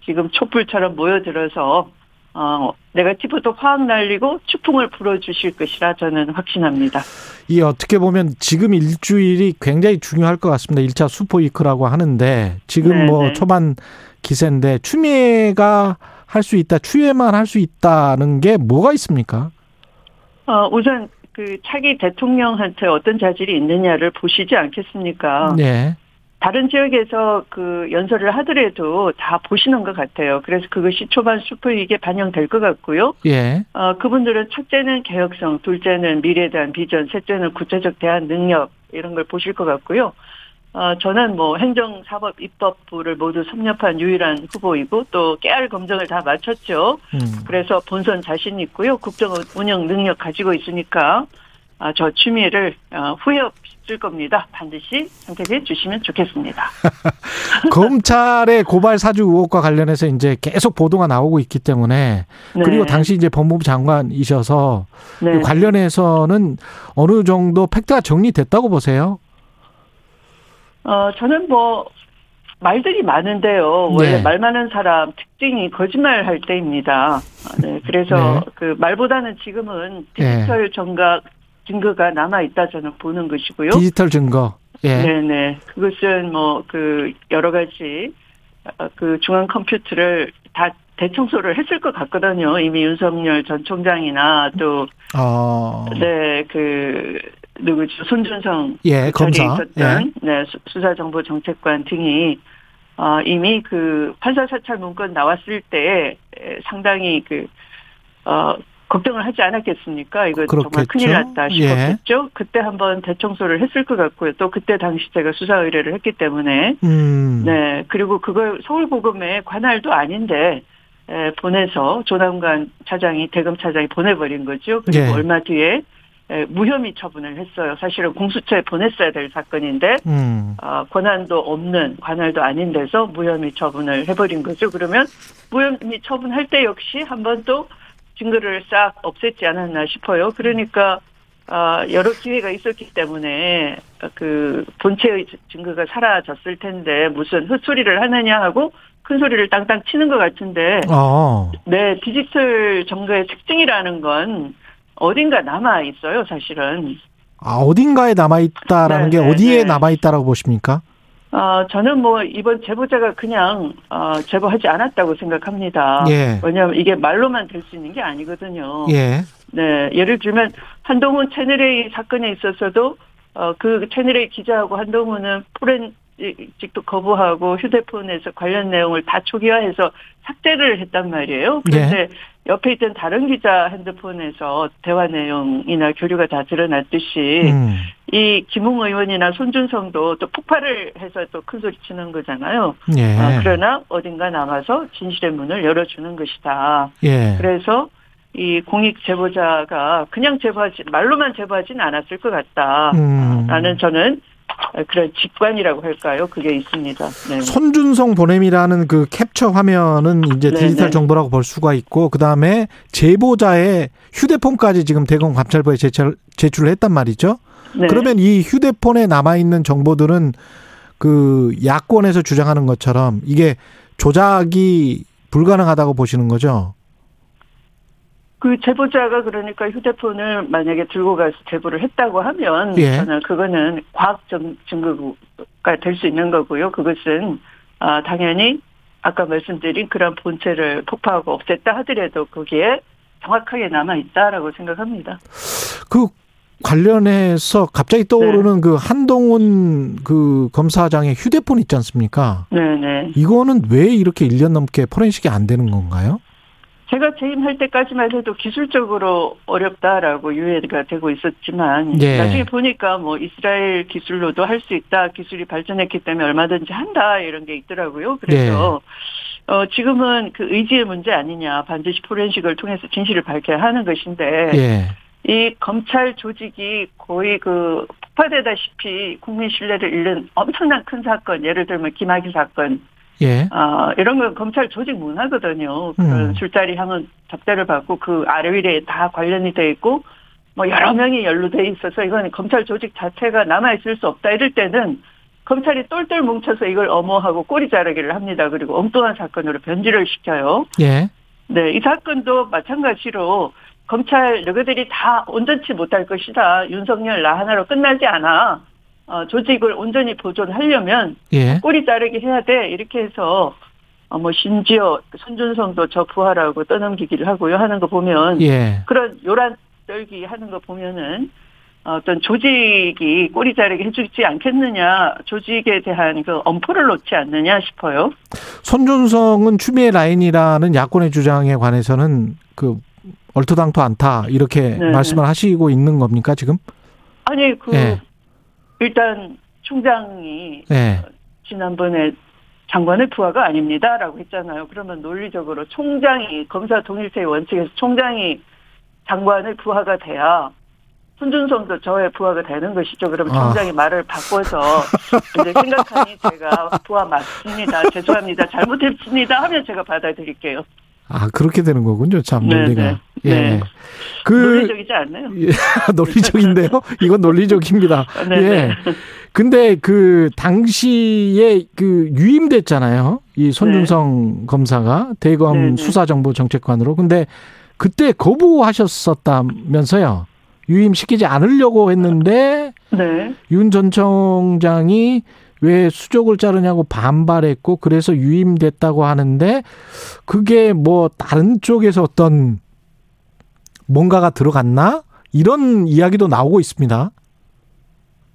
지금 촛불처럼 모여들어서 어, 네가티브도 확 날리고 추풍을 불어주실 것이라 저는 확신합니다. 이 어떻게 보면 지금 일주일이 굉장히 중요할 것 같습니다. 1차 슈퍼이크라고 하는데 지금 네, 뭐 네. 초반 기세인데 추미애가 할 수 있다, 추미애만 할 수 있다는 게 뭐가 있습니까? 어, 우선 그 차기 대통령한테 어떤 자질이 있느냐를 보시지 않겠습니까? 네. 다른 지역에서 그 연설을 하더라도 다 보시는 것 같아요. 그래서 그것이 초반 슈퍼이익에 반영될 것 같고요. 예. 어, 그분들은 첫째는 개혁성, 둘째는 미래에 대한 비전, 셋째는 구체적 대안 능력 이런 걸 보실 것 같고요. 어, 저는 뭐 행정 사법 입법부를 모두 섭렵한 유일한 후보이고 또 깨알 검증을 다 마쳤죠. 음. 그래서 본선 자신 있고요. 국정 운영 능력 가지고 있으니까 아, 저 추미애를 어, 후회 쓸 겁니다. 반드시 선택해 주시면 좋겠습니다. 검찰의 고발 사주 의혹과 관련해서 이제 계속 보도가 나오고 있기 때문에 네. 그리고 당시 이제 법무부 장관이셔서 네. 이 관련해서는 어느 정도 팩트가 정리됐다고 보세요. 어, 저는 뭐, 말들이 많은데요. 원래 네. 말 많은 사람 특징이 거짓말 할 때입니다. 아, 네. 그래서 네. 그 말보다는 지금은 디지털 정각 증거가 남아 있다 저는 보는 것이고요. 디지털 증거. 예. 네네. 그것은 뭐, 그, 여러 가지, 어, 그 중앙 컴퓨터를 다 대청소를 했을 것 같거든요. 이미 윤석열 전 총장이나 또, 어. 네, 그, 누구죠? 손준성 예, 그 검사. 있었던 네, 수- 수사정보정책관 등이 어, 이미 그 판사 사찰 문건 나왔을 때 에, 상당히 그 어, 걱정을 하지 않았겠습니까? 이거 정말 그렇겠죠. 큰일 났다 예. 싶었겠죠. 그때 한번 대청소를 했을 것 같고요. 또 그때 당시 제가 수사 의뢰를 했기 때문에 음. 네 그리고 그걸 서울고검의 관할도 아닌데 에, 보내서 조남관 차장이 대검 차장이 보내버린 거죠. 그리고 예. 얼마 뒤에 에, 무혐의 처분을 했어요. 사실은 공수처에 보냈어야 될 사건인데 음. 어, 권한도 없는 관할도 아닌 데서 무혐의 처분을 해버린 거죠. 그러면 무혐의 처분할 때 역시 한번 또 증거를 싹 없앴지 않았나 싶어요. 그러니까 어, 여러 기회가 있었기 때문에 그 본체의 증거가 사라졌을 텐데 무슨 헛소리를 하느냐 하고 큰 소리를 땅땅 치는 것 같은데 어. 네 디지털 정거의 특징이라는 건 어딘가 남아 있어요, 사실은. 아, 어딘가에 남아 있다라는 네, 게 네, 어디에 네. 남아 있다라고 보십니까? 어, 저는 뭐 이번 제보자가 그냥 어, 제보하지 않았다고 생각합니다. 예. 왜냐하면 이게 말로만 될 수 있는 게 아니거든요. 예. 네, 예를 들면 한동훈 채널A 사건에 있어서도 어, 그 채널A 기자하고 한동훈은 포렌 직도 거부하고 휴대폰에서 관련 내용을 다 초기화해서 삭제를 했단 말이에요. 그런데 옆에 있던 다른 기자 핸드폰에서 대화 내용이나 교류가 다 드러났듯이 음. 이 김웅 의원이나 손준성도 또 폭발을 해서 또 큰 소리 치는 거잖아요. 예. 아, 그러나 어딘가 남아서 진실의 문을 열어주는 것이다. 예. 그래서 이 공익 제보자가 그냥 제보하지 말로만 제보하지는 않았을 것 같다. 음. 라는 저는 그런 직관이라고 할까요? 그게 있습니다. 네. 손준성 보냄이라는 그 캡처 화면은 이제 네, 디지털 네. 정보라고 볼 수가 있고 그 다음에 제보자의 휴대폰까지 지금 대검 감찰부에 제출, 제출을 했단 말이죠. 네. 그러면 이 휴대폰에 남아 있는 정보들은 그 야권에서 주장하는 것처럼 이게 조작이 불가능하다고 보시는 거죠. 그 제보자가 그러니까 휴대폰을 만약에 들고 가서 제보를 했다고 하면 예. 저는 그거는 과학 점- 증거가 될 수 있는 거고요. 그것은 아, 당연히 아까 말씀드린 그런 본체를 폭파하고 없앴다 하더라도 거기에 정확하게 남아 있다라고 생각합니다. 그 관련해서 갑자기 떠오르는 그 한동훈 그 검사장의 휴대폰 있지 않습니까? 네네. 이거는 왜 이렇게 1년 넘게 포렌식이 안 되는 건가요? 제가 재임할 때까지만 해도 기술적으로 어렵다라고 유예가 되고 있었지만 예. 나중에 보니까 뭐 이스라엘 기술로도 할 수 있다 기술이 발전했기 때문에 얼마든지 한다 이런 게 있더라고요. 그래서 예. 어 지금은 그 의지의 문제 아니냐 반드시 포렌식을 통해서 진실을 밝혀야 하는 것인데 예. 이 검찰 조직이 거의 그 폭파되다시피 국민 신뢰를 잃는 엄청난 큰 사건 예를 들면 김학의 사건 예. 아, 이런 건 검찰 조직 문화거든요. 그런 음. 술자리 향은 접대를 받고 그 아래 위에 다 관련이 돼 있고 뭐 여러 명이 연루돼 있어서 이건 검찰 조직 자체가 남아 있을 수 없다 이럴 때는 검찰이 똘똘 뭉쳐서 이걸 엄호하고 꼬리 자르기를 합니다. 그리고 엉뚱한 사건으로 변질을 시켜요. 예. 네, 이 사건도 마찬가지로 검찰 너희들이 다 온전치 못할 것이다. 윤석열 나 하나로 끝나지 않아. 어, 조직을 온전히 보존하려면 예. 꼬리 자르기 해야 돼 이렇게 해서 어, 뭐 심지어 손준성도 저 부하라고 떠넘기기를 하고요 하는 거 보면 예. 그런 요란 떨기 하는 거 보면은 어떤 조직이 꼬리 자르기 해주지 않겠느냐 조직에 대한 그 엄포를 놓지 않느냐 싶어요. 손준성은 추미애 라인이라는 야권의 주장에 관해서는 그 얼토당토 않다 이렇게 네. 말씀을 하시고 있는 겁니까 지금? 아니 그 예. 일단 총장이 예. 지난번에 장관의 부하가 아닙니다라고 했잖아요. 그러면 논리적으로 총장이 검사 동일체의 원칙에서 총장이 장관의 부하가 돼야 손준성도 저의 부하가 되는 것이죠. 그러면 아. 총장이 말을 바꿔서 이제 생각하니 제가 부하 맞습니다. 죄송합니다. 잘못했습니다. 하면 제가 받아들일게요. 아 그렇게 되는 거군요. 참 네, 논리가. 네. 예. 네. 그 논리적이지 않나요? 예, 논리적인데요. 이건 논리적입니다. 네, 예. 네. 근데 그 당시에 그 유임됐잖아요. 이 손준성 검사가 대검 네, 네. 수사정보정책관으로. 근데 그때 거부하셨었다면서요. 유임시키지 않으려고 했는데 네. 윤전 청장이 왜 수족을 자르냐고 반발했고 그래서 유임됐다고 하는데 그게 뭐 다른 쪽에서 어떤 뭔가가 들어갔나 이런 이야기도 나오고 있습니다.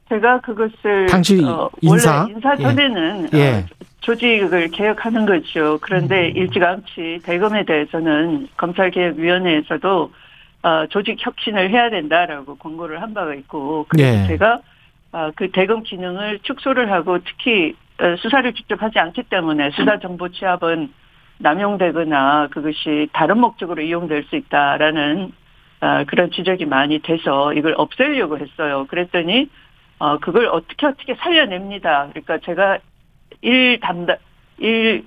제가 그것을 당시 어, 인사? 원래 인사 전에는 예. 어, 조직을 개혁하는 거죠. 그런데 음. 일찌감치 대검에 대해서는 검찰개혁위원회에서도 어, 조직 혁신을 해야 된다라고 권고를 한 바가 있고 그래서 예. 제가 어, 그 대검 기능을 축소를 하고 특히 어, 수사를 직접 하지 않기 때문에 수사 정보 취합은 남용되거나 그것이 다른 목적으로 이용될 수 있다라는 어, 그런 지적이 많이 돼서 이걸 없애려고 했어요. 그랬더니 어, 그걸 어떻게 어떻게 살려냅니다. 그러니까 제가 일 담당, 일,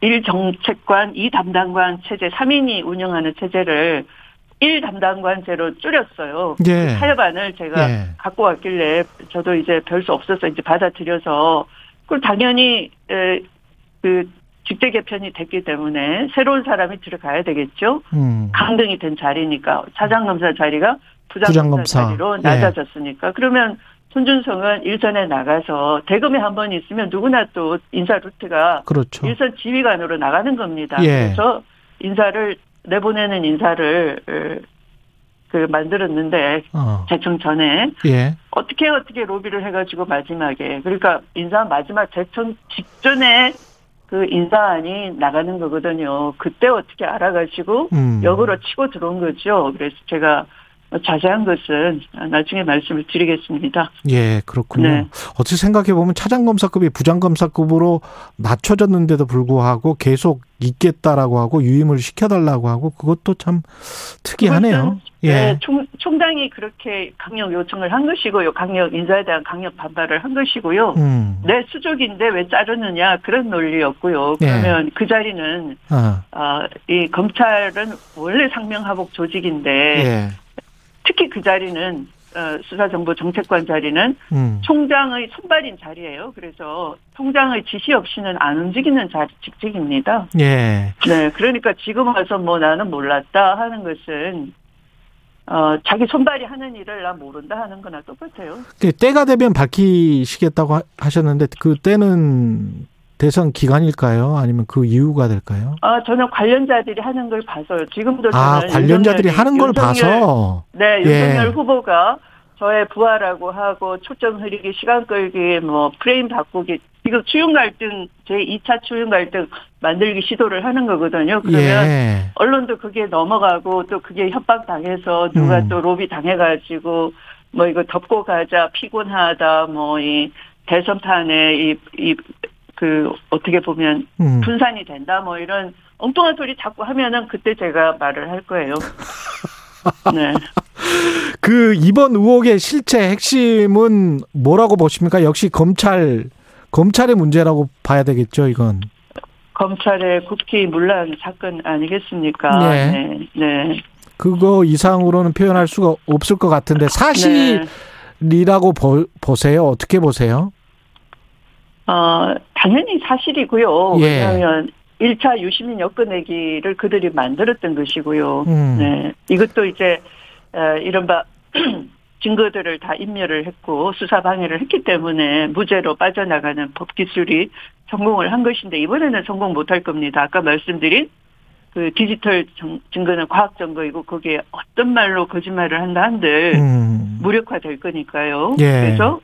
일 정책관, 이 담당관 체제, 3인이 운영하는 체제를 일 담당관제로 줄였어요. 예. 타협안을 제가 예. 갖고 왔길래 저도 이제 별 수 없어서 이제 받아들여서 그걸 당연히 에, 그 직제 개편이 됐기 때문에 새로운 사람이 들어가야 되겠죠. 음. 강등이 된 자리니까 차장검사 자리가 부장검사. 자리로 예. 낮아졌으니까 그러면 손준성은 일선에 나가서 대검에 한 번 있으면 누구나 또 인사 루트가 그렇죠. 일선 지휘관으로 나가는 겁니다. 예. 그래서 인사를 내보내는 인사를 어, 그 만들었는데 어. 대청 전에 예. 어떻게 어떻게 로비를 해가지고 마지막에 그러니까 인사 마지막 대청 직전에 그 인사안이 나가는 거거든요. 그때 어떻게 알아가지고 음. 역으로 치고 들어온 거죠. 그래서 제가 자세한 것은 나중에 말씀을 드리겠습니다. 예, 그렇군요. 네. 어떻게 생각해 보면 차장검사급이 부장검사급으로 낮춰졌는데도 불구하고 계속 있겠다라고 하고 유임을 시켜달라고 하고 그것도 참 특이하네요. 예. 네, 총, 총장이 그렇게 강력 요청을 한 것이고요. 강력 인사에 대한 강력 반발을 한 것이고요. 음. 내 수족인데 왜 자르느냐 그런 논리였고요. 예. 그러면 그 자리는 아, 아, 이 검찰은 원래 상명하복 조직인데 예. 특히 그 자리는 어, 수사정보 정책관 자리는 음. 총장의 손발인 자리예요. 그래서 총장의 지시 없이는 안 움직이는 자리 직책입니다. 예. 네, 그러니까 지금 와서 뭐 나는 몰랐다 하는 것은 어, 자기 손발이 하는 일을 나 모른다 하는 거나 똑같아요. 그 때가 되면 밝히시겠다고 하- 하셨는데 그 때는 대선 기간일까요? 아니면 그 이유가 될까요? 아, 저는 관련자들이 하는 걸 봐서요. 지금도 아, 관련자들이 하는 걸 윤석열- 봐서 네, 예. 윤석열 후보가 저의 부하라고 하고 초점 흐리기, 시간 끌기, 뭐 프레임 바꾸기, 지금 추윤 갈등 제 2차 추윤 갈등 만들기 시도를 하는 거거든요. 그러면 예. 언론도 그게 넘어가고 또 그게 협박 당해서 누가 음. 또 로비 당해가지고 뭐 이거 덮고 가자 피곤하다 뭐 이 대선판에 이 이 그 어떻게 보면 음. 분산이 된다 뭐 이런 엉뚱한 소리 자꾸 하면은 그때 제가 말을 할 거예요. 네. 그 이번 의혹의 실체 핵심은 뭐라고 보십니까? 역시 검찰 검찰의 문제라고 봐야 되겠죠, 이건. 검찰의 국기 문란 사건 아니겠습니까? 네. 네. 네. 그거 이상으로는 표현할 수가 없을 것 같은데 네. 사실이라고 보, 보세요. 어떻게 보세요? 어, 당연히 사실이고요. 예. 왜냐하면 1차 유시민 엮어내기를 그들이 만들었던 것이고요. 음. 네. 이것도 이제, 어, 이른바, 증거들을 다 인멸을 했고 수사 방해를 했기 때문에 무죄로 빠져나가는 법 기술이 성공을 한 것인데 이번에는 성공 못할 겁니다. 아까 말씀드린 그 디지털 정- 증거는 과학 증거이고 거기에 어떤 말로 거짓말을 한다 한들 음. 무력화될 거니까요. 예. 그래서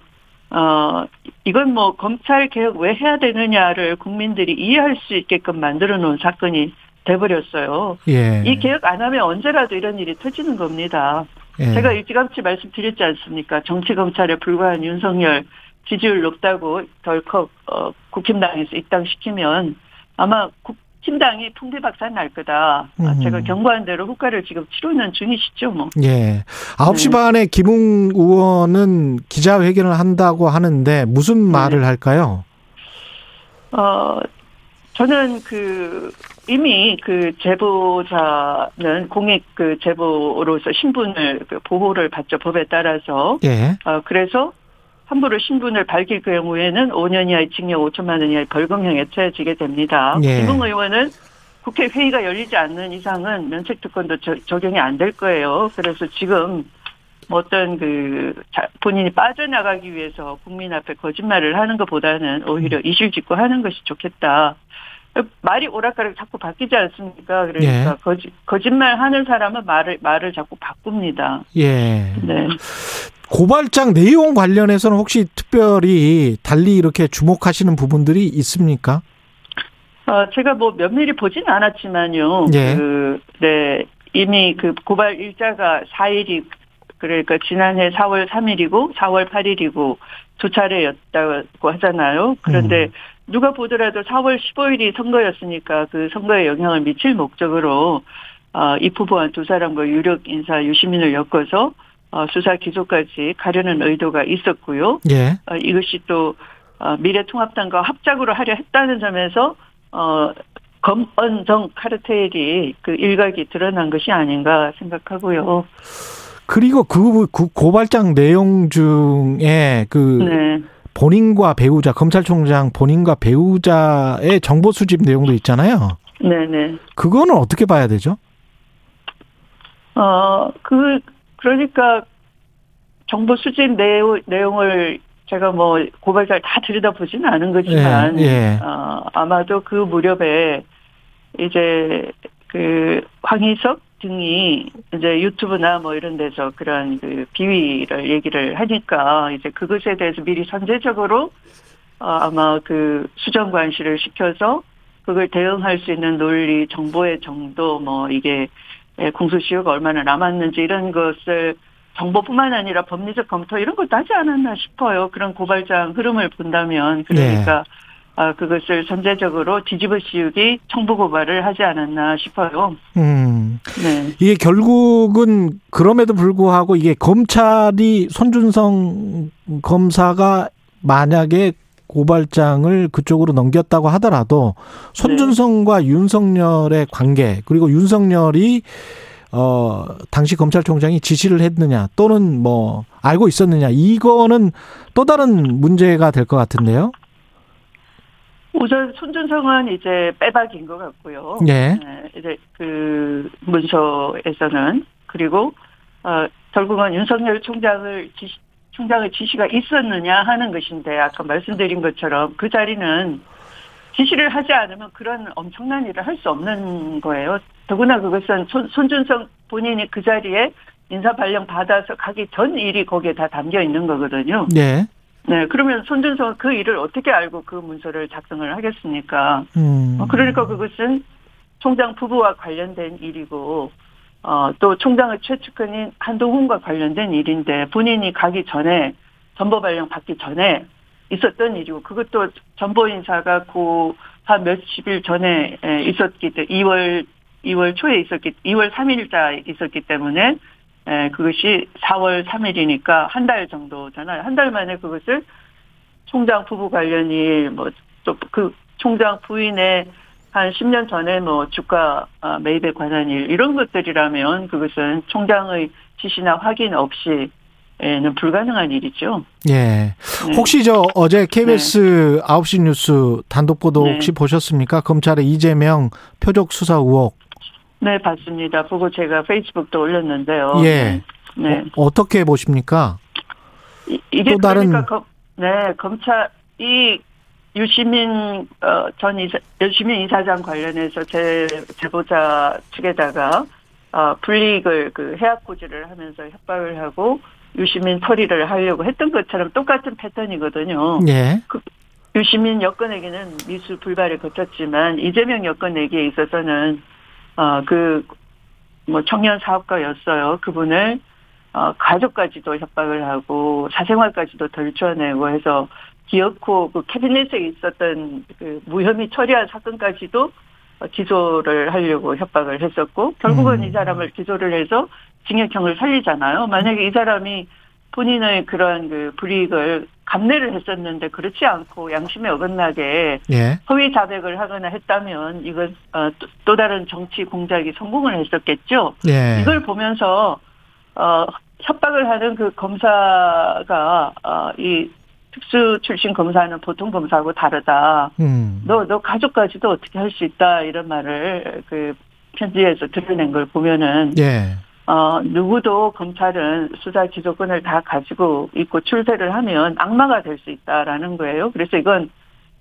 어 이건 뭐 검찰 개혁 왜 해야 되느냐를 국민들이 이해할 수 있게끔 만들어 놓은 사건이 돼버렸어요. 예. 이 개혁 안 하면 언제라도 이런 일이 터지는 겁니다. 예. 제가 일찌감치 말씀드렸지 않습니까? 정치 검찰에 불과한 윤석열 지지율 높다고 덜컥 어, 국힘당에서 입당시키면 아마 국 힘당이 풍비박산 날 거다. 아, 음. 제가 경고한 대로 후과를 지금 치르는 중이시죠, 뭐. 예. 9시 네. 반에 김웅 의원은 기자회견을 한다고 하는데 무슨 네. 말을 할까요? 어, 저는 그 이미 그 제보자는 공익 그 제보로서 신분을 그 보호를 받죠 법에 따라서 예. 어, 그래서 함부로 신분을 밝힐 경우에는 5년 이하의 징역 5천만 원 이하의 벌금형에 처해지게 됩니다. 예. 김웅 의원은 국회 회의가 열리지 않는 이상은 면책특권도 저- 적용이 안 될 거예요. 그래서 지금 뭐 어떤 그 자- 본인이 빠져나가기 위해서 국민 앞에 거짓말을 하는 것보다는 오히려 이실직고 하는 것이 좋겠다. 말이 오락가락 자꾸 바뀌지 않습니까? 그러니까 예. 거짓 거짓말 하는 사람은 말을 말을 자꾸 바꿉니다. 예. 네. 고발장 내용 관련해서는 혹시 특별히 달리 이렇게 주목하시는 부분들이 있습니까? 어, 제가 뭐 면밀히 보진 않았지만요. 예. 그, 네. 이미 그 고발 일자가 4일이, 그러니까 지난해 4월 3일이고 4월 8일이고 두 차례였다고 하잖아요. 그런데 음. 누가 보더라도 4월 15일이 선거였으니까 그 선거에 영향을 미칠 목적으로 어, 이 후보한 두 사람과 유력 인사 유시민을 엮어서 어, 수사 기소까지 가려는 의도가 있었고요. 예. 어, 이것이 또 어, 미래통합당과 합작으로 하려 했다는 점에서 어, 검언정 카르텔이 그 일각이 드러난 것이 아닌가 생각하고요. 그리고 그, 그 고발장 내용 중에 그 네, 본인과 배우자, 검찰총장 본인과 배우자의 정보 수집 내용도 있잖아요. 네, 네. 그거는 어떻게 봐야 되죠? 어, 그 그러니까 정보 수집 내용, 내용을 제가 뭐 고발자를 다 들여다보지는 않은 거지만 예, 예. 어, 아마도 그 무렵에 이제 그 황희석 등이 이제 유튜브나 뭐 이런 데서 그런 그 비위를 얘기를 하니까 이제 그것에 대해서 미리 선제적으로 어, 아마 그 수정 관시를 시켜서 그걸 대응할 수 있는 논리, 정보의 정도, 뭐 이게 예, 공소시효가 얼마나 남았는지 이런 것을 정보뿐만 아니라 법리적 검토 이런 것도 하지 않았나 싶어요. 그런 고발장 흐름을 본다면 그러니까 아, 그것을 선제적으로 뒤집어 씌우기 청부 고발을 하지 않았나 싶어요. 음. 네. 이게 결국은 그럼에도 불구하고 이게 검찰이 손준성 검사가 만약에 고발장을 그쪽으로 넘겼다고 하더라도 손준성과 윤석열의 관계 그리고 윤석열이 어 당시 검찰총장이 지시를 했느냐 또는 뭐 알고 있었느냐 이거는 또 다른 문제가 될 것 같은데요. 우선 손준성은 이제 빼박인 것 같고요. 예. 네, 이제 그 문서에서는 그리고 어 결국은 윤석열 총장을 지시, 총장의 지시가 있었느냐 하는 것인데 아까 말씀드린 것처럼 그 자리는 지시를 하지 않으면 그런 엄청난 일을 할 수 없는 거예요. 더구나 그것은 손, 손준성 본인이 그 자리에 인사 발령 받아서 가기 전 일이 거기에 다 담겨 있는 거거든요. 네. 네, 그러면 손준성은 그 일을 어떻게 알고 그 문서를 작성을 하겠습니까? 음. 어, 그러니까 그것은 총장 부부와 관련된 일이고, 어, 또 총장의 최측근인 한동훈과 관련된 일인데 본인이 가기 전에 전보 발령 받기 전에 있었던 일이고 그것도 전보 인사가 그한 몇십 일 전에 에, 있었기 때문에 2월 2월 초에 있었기 2월 3일자 있었기 때문에 에, 그것이 4월 3일이니까 한 달 정도잖아요. 한 달 만에 그것을 총장 부부 관련 일, 뭐, 또 그 총장 부인의 한 10년 전에 뭐 주가 아, 매입에 관한 일, 이런 것들이라면 그것은 총장의 지시나 확인 없이는 불가능한 일이죠. 예. 네. 혹시 저 어제 KBS 9시 뉴스 단독 보도 네. 혹시 보셨습니까? 검찰의 이재명 표적 수사 의혹. 네, 봤습니다. 보고 제가 페이스북도 올렸는데요. 예. 네. 어, 어떻게 보십니까? 이- 이게 또 다른- 그러니까 검, 네 검찰 이 유시민 어, 전 이사, 유시민 이사장 관련해서 제 제보자 측에다가 어, 불이익을 그 해약 고지를 하면서 협박을 하고 유시민 처리를 하려고 했던 것처럼 똑같은 패턴이거든요. 예. 유시민 여건에게는 미수 불발을 거쳤지만 이재명 여건에게 있어서는 어 그 뭐 청년 사업가였어요. 그분을 어 가족까지도 협박을 하고 사생활까지도 덜쳐내고 해서 기어코 그 캐비넷에 있었던 그 무혐의 처리한 사건까지도 어, 기소를 하려고 협박을 했었고 결국은 음. 이 사람을 기소를 해서 징역형을 살리잖아요. 만약에 이 사람이 본인의 그런 그 불이익을 감내를 했었는데 그렇지 않고 양심에 어긋나게 예. 허위 자백을 하거나 했다면 이건 어, 또- 또 다른 정치 공작이 성공을 했었겠죠. 예. 이걸 보면서 어, 협박을 하는 그 검사가 어, 이 특수 출신 검사는 보통 검사하고 다르다. 음. 너 너 가족까지도 어떻게 할 수 있다 이런 말을 그 편지에서 드러낸 걸 보면은 예. 어, 누구도 검찰은 수사 기소권을 다 가지고 있고 출세를 하면 악마가 될 수 있다라는 거예요. 그래서 이건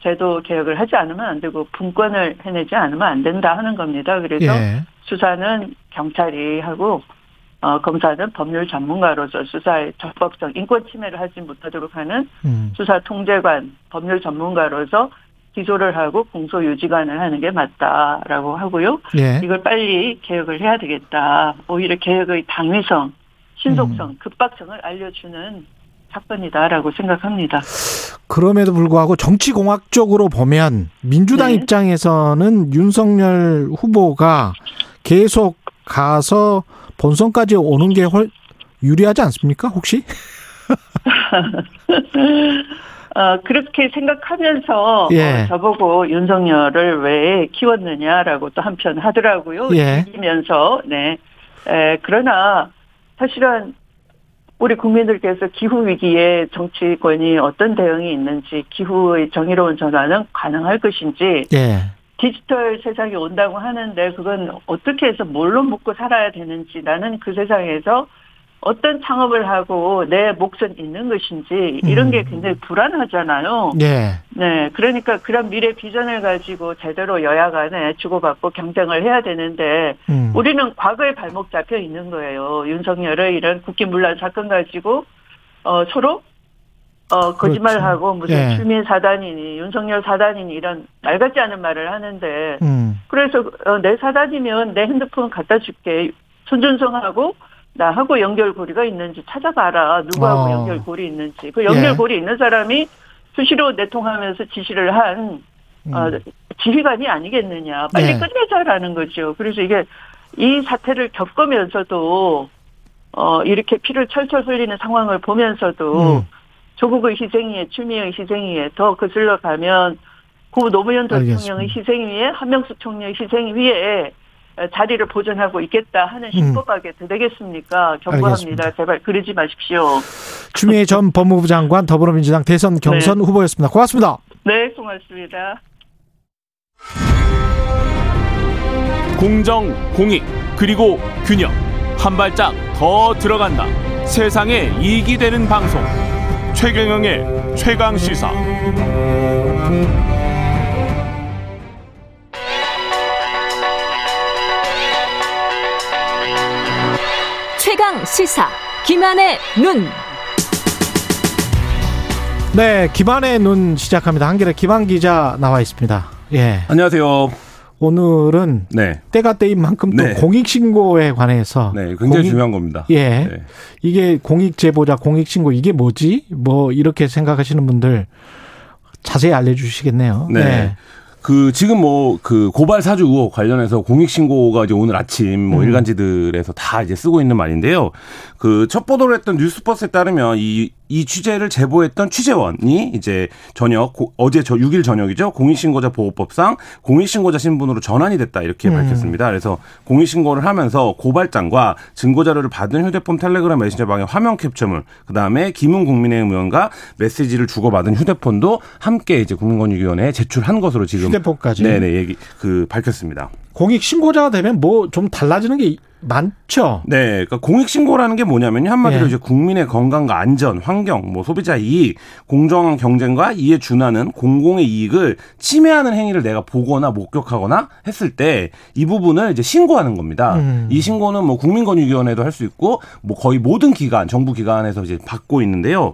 제도 개혁을 하지 않으면 안 되고 분권을 해내지 않으면 안 된다 하는 겁니다. 그래서 예. 수사는 경찰이 하고 어, 검사는 법률 전문가로서 수사의 적법성, 인권 침해를 하지 못하도록 하는 음. 수사 통제관, 법률 전문가로서 기소를 하고 공소 유지관을 하는 게 맞다라고 하고요. 예. 이걸 빨리 개혁을 해야 되겠다. 오히려 개혁의 당위성, 신속성, 음. 급박성을 알려주는 사건이다라고 생각합니다. 그럼에도 불구하고 정치공학적으로 보면 민주당 네. 입장에서는 윤석열 후보가 계속 가서 본선까지 오는 게 훨 유리하지 않습니까? 혹시? 어, 그렇게 생각하면서 예. 어, 저보고 윤석열을 왜 키웠느냐라고 또 한편 하더라고요. 예. 이기면서 네. 에, 그러나 사실은 우리 국민들께서 기후 위기에 정치권이 어떤 대응이 있는지 기후의 정의로운 전환은 가능할 것인지 예. 디지털 세상이 온다고 하는데 그건 어떻게 해서 뭘로 먹고 살아야 되는지 나는 그 세상에서 어떤 창업을 하고 내 몫은 있는 것인지 이런 게 음. 굉장히 불안하잖아요. 예. 네, 그러니까 그런 미래 비전을 가지고 제대로 여야 간에 주고받고 경쟁을 해야 되는데 음. 우리는 과거에 발목 잡혀 있는 거예요. 윤석열의 이런 국기문란 사건 가지고 어 서로 어 거짓말하고 무슨 예. 출민 사단이니 윤석열 사단이니 이런 말 같지 않은 말을 하는데 음. 그래서 어, 내 사단이면 내 핸드폰 갖다 줄게. 손준성하고 나하고 연결고리가 있는지 찾아봐라. 누구하고 어. 연결고리 있는지. 그 연결고리 있는 사람이 수시로 내통하면서 지시를 한 어, 지휘관이 아니겠느냐. 빨리 네. 끝내자라는 거죠. 그래서 이게 이 사태를 겪으면서도 어, 이렇게 피를 철철 흘리는 상황을 보면서도 음. 조국의 희생 위에 추미의 희생 위에 더 거슬러 가면 고 노무현 대통령의. 희생 위에 한명숙 총리의 희생 위에 자리를 보존하고 있겠다 하는 신법하게 되겠습니까? 경고합니다. 음. 알겠습니다. 제발 그러지 마십시오. 추미애 전 법무부 장관 더불어민주당 대선 경선 후보였습니다. 고맙습니다. 네, 고맙습니다. 공정, 공익, 그리고 균형. 한 발짝 더 들어간다. 세상에 이익이 되는 방송. 최경영의 최강 시사. 최강 시사 김한의 눈. 네, 기반의 눈 시작합니다. 한겨레 기반 기자 나와 있습니다. 예. 안녕하세요. 오늘은 네. 때가 때인 만큼 또 네. 공익신고에 관해서 네, 굉장히 공익- 중요한 겁니다. 예. 네. 이게 공익제보자, 공익신고 이게 뭐지? 뭐 이렇게 생각하시는 분들 자세히 알려주시겠네요. 네. 그 지금 뭐 그 고발 사주 의혹 관련해서 공익 신고가 이제 오늘 아침 뭐 음. 일간지들에서 다 이제 쓰고 있는 말인데요. 그 첫 보도를 했던 뉴스버스에 따르면 이이 취재를 제보했던 취재원이 이제 저녁 고- 어제 저 6일 저녁이죠. 공익신고자 보호법상 공익신고자 신분으로 전환이 됐다 이렇게 음. 밝혔습니다. 그래서 공익신고를 하면서 고발장과 증거 자료를 받은 휴대폰 텔레그램 메신저방의 화면 캡처물, 그 다음에 김웅 국민의힘 의원과 메시지를 주고받은 휴대폰도 함께 이제 국민권익위원회에 제출한 것으로 지금 휴대폰까지? 네네 얘기 그 밝혔습니다. 공익 신고자가 되면 뭐 좀 달라지는 게 많죠. 네, 그러니까 공익 신고라는 게 뭐냐면요 한마디로 예. 이제 국민의 건강과 안전, 환경, 뭐 소비자 이익, 공정한 경쟁과 이에 준하는 공공의 이익을 침해하는 행위를 내가 보거나 목격하거나 했을 때 이 부분을 이제 신고하는 겁니다. 음. 이 신고는 뭐 국민권익위원회도 할 수 있고 뭐 거의 모든 기관, 정부 기관에서 이제 받고 있는데요.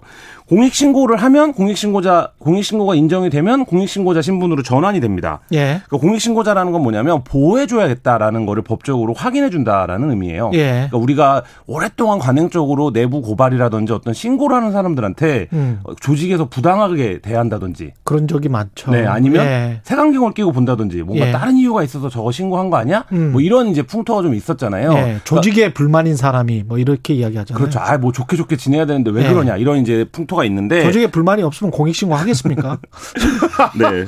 공익 신고를 하면 공익 신고자 공익 신고가 인정이 되면 공익 신고자 신분으로 전환이 됩니다. 예. 그러니까 공익신고자라는 건 뭐냐면 보호해줘야겠다라는 거를 법적으로 확인해준다라는 의미예요. 예. 그러니까 우리가 오랫동안 관행적으로 내부 고발이라든지 어떤 신고를 하는 사람들한테 음. 어, 조직에서 부당하게 대한다든지, 그런 적이 많죠. 네 아니면 예. 색안경을 끼고 본다든지 뭔가 예. 다른 이유가 있어서 저거 신고한 거 아니야? 음. 뭐 이런 이제 풍토가 좀 있었잖아요. 예. 조직에 불만인 사람이 뭐 이렇게 이야기하잖아요. 그렇죠. 아, 뭐 좋게 좋게 지내야 되는데 왜 예. 그러냐 이런 이제 풍토가 있는데 조직에 불만이 없으면 공익 신고 하겠습니까? 네.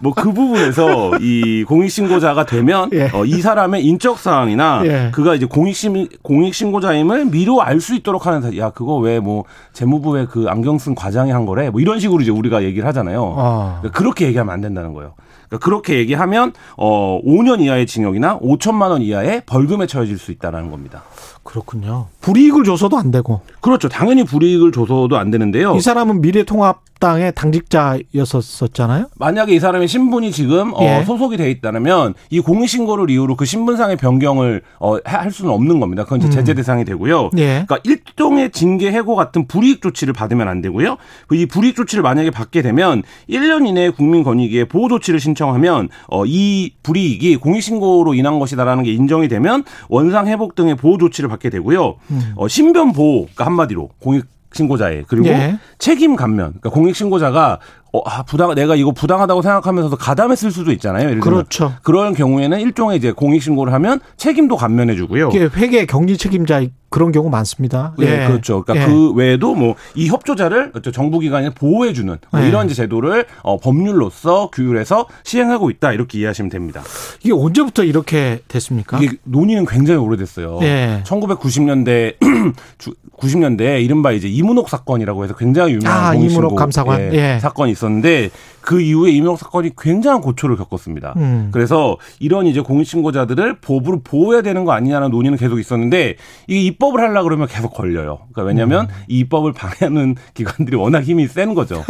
뭐 그 부분에서 이 공익 신고자가 되면 예. 어, 이 사람의 인적 사항이나 예. 그가 이제 공익 신 공익 신고자임을 미루 알수 있도록 하는 사- 야 그거 왜 뭐 재무부의 그 안경 쓴 과장이 한 거래 뭐 이런 식으로 이제 우리가 얘기를 하잖아요. 어. 그러니까 그렇게 얘기하면 안 된다는 거예요. 그러니까 그렇게 얘기하면 어 5년 이하의 징역이나 5천만 원 이하의 벌금에 처해질 수 있다라는 겁니다. 그렇군요. 불이익을 줘서도 안 되고. 그렇죠. 당연히 불이익을 줘서도 안 되는데요. 이 사람은 미래통합당의 당직자였었잖아요. 만약에 이 사람의 신분이 지금 어, 예. 소속이 돼 있다면 이 공익신고를 이유로 그 신분상의 변경을 어, 할 수는 없는 겁니다. 그건 이제 음. 제재 대상이 되고요. 예. 그러니까 일종의 징계 해고 같은 불이익 조치를 받으면 안 되고요. 이 불이익 조치를 만약에 받게 되면 1년 이내에 국민권익위에 보호 조치를 신청하면 어, 이 불이익이 공익신고로 인한 것이다라는 게 인정이 되면 원상 회복 등의 보호 조치를 받게 되고요. 어, 신변 보호, 그러니까 한마디로 공익 신고자의 그리고 예. 책임 감면. 그러니까 공익 신고자가 어, 아, 부당 내가 이거 부당하다고 생각하면서도 가담했을 수도 있잖아요. 예를 들면. 그렇죠. 그런 경우에는 일종의 이제 공익 신고를 하면 책임도 감면해 주고요. 이게 회계 경리 책임자 그런 경우 많습니다. 예, 그렇죠. 그러니까 예. 그 외에도 뭐 이 협조자를 정부 기관에 보호해 주는 뭐 네. 이런 제도를 어, 법률로서 규율해서 시행하고 있다 이렇게 이해하시면 됩니다. 이게 언제부터 이렇게 됐습니까? 이게 논의는 굉장히 오래됐어요. 예. 1990년대 90년대 이른바 이제 이문옥 사건이라고 해서 굉장히 유명한 아, 이문옥 감사관. 예. 사건이 있었는데 그 이후에 이문옥 사건이 굉장한 고초를 겪었습니다. 음. 그래서 이런 이제 공익신고자들을 법으로 보호해야 되는 거 아니냐는 논의는 계속 있었는데 이게 입법을 하려 고 그러면 계속 걸려요. 그러니까 왜냐하면 음. 이 입법을 방해하는 기관들이 워낙 힘이 센 거죠.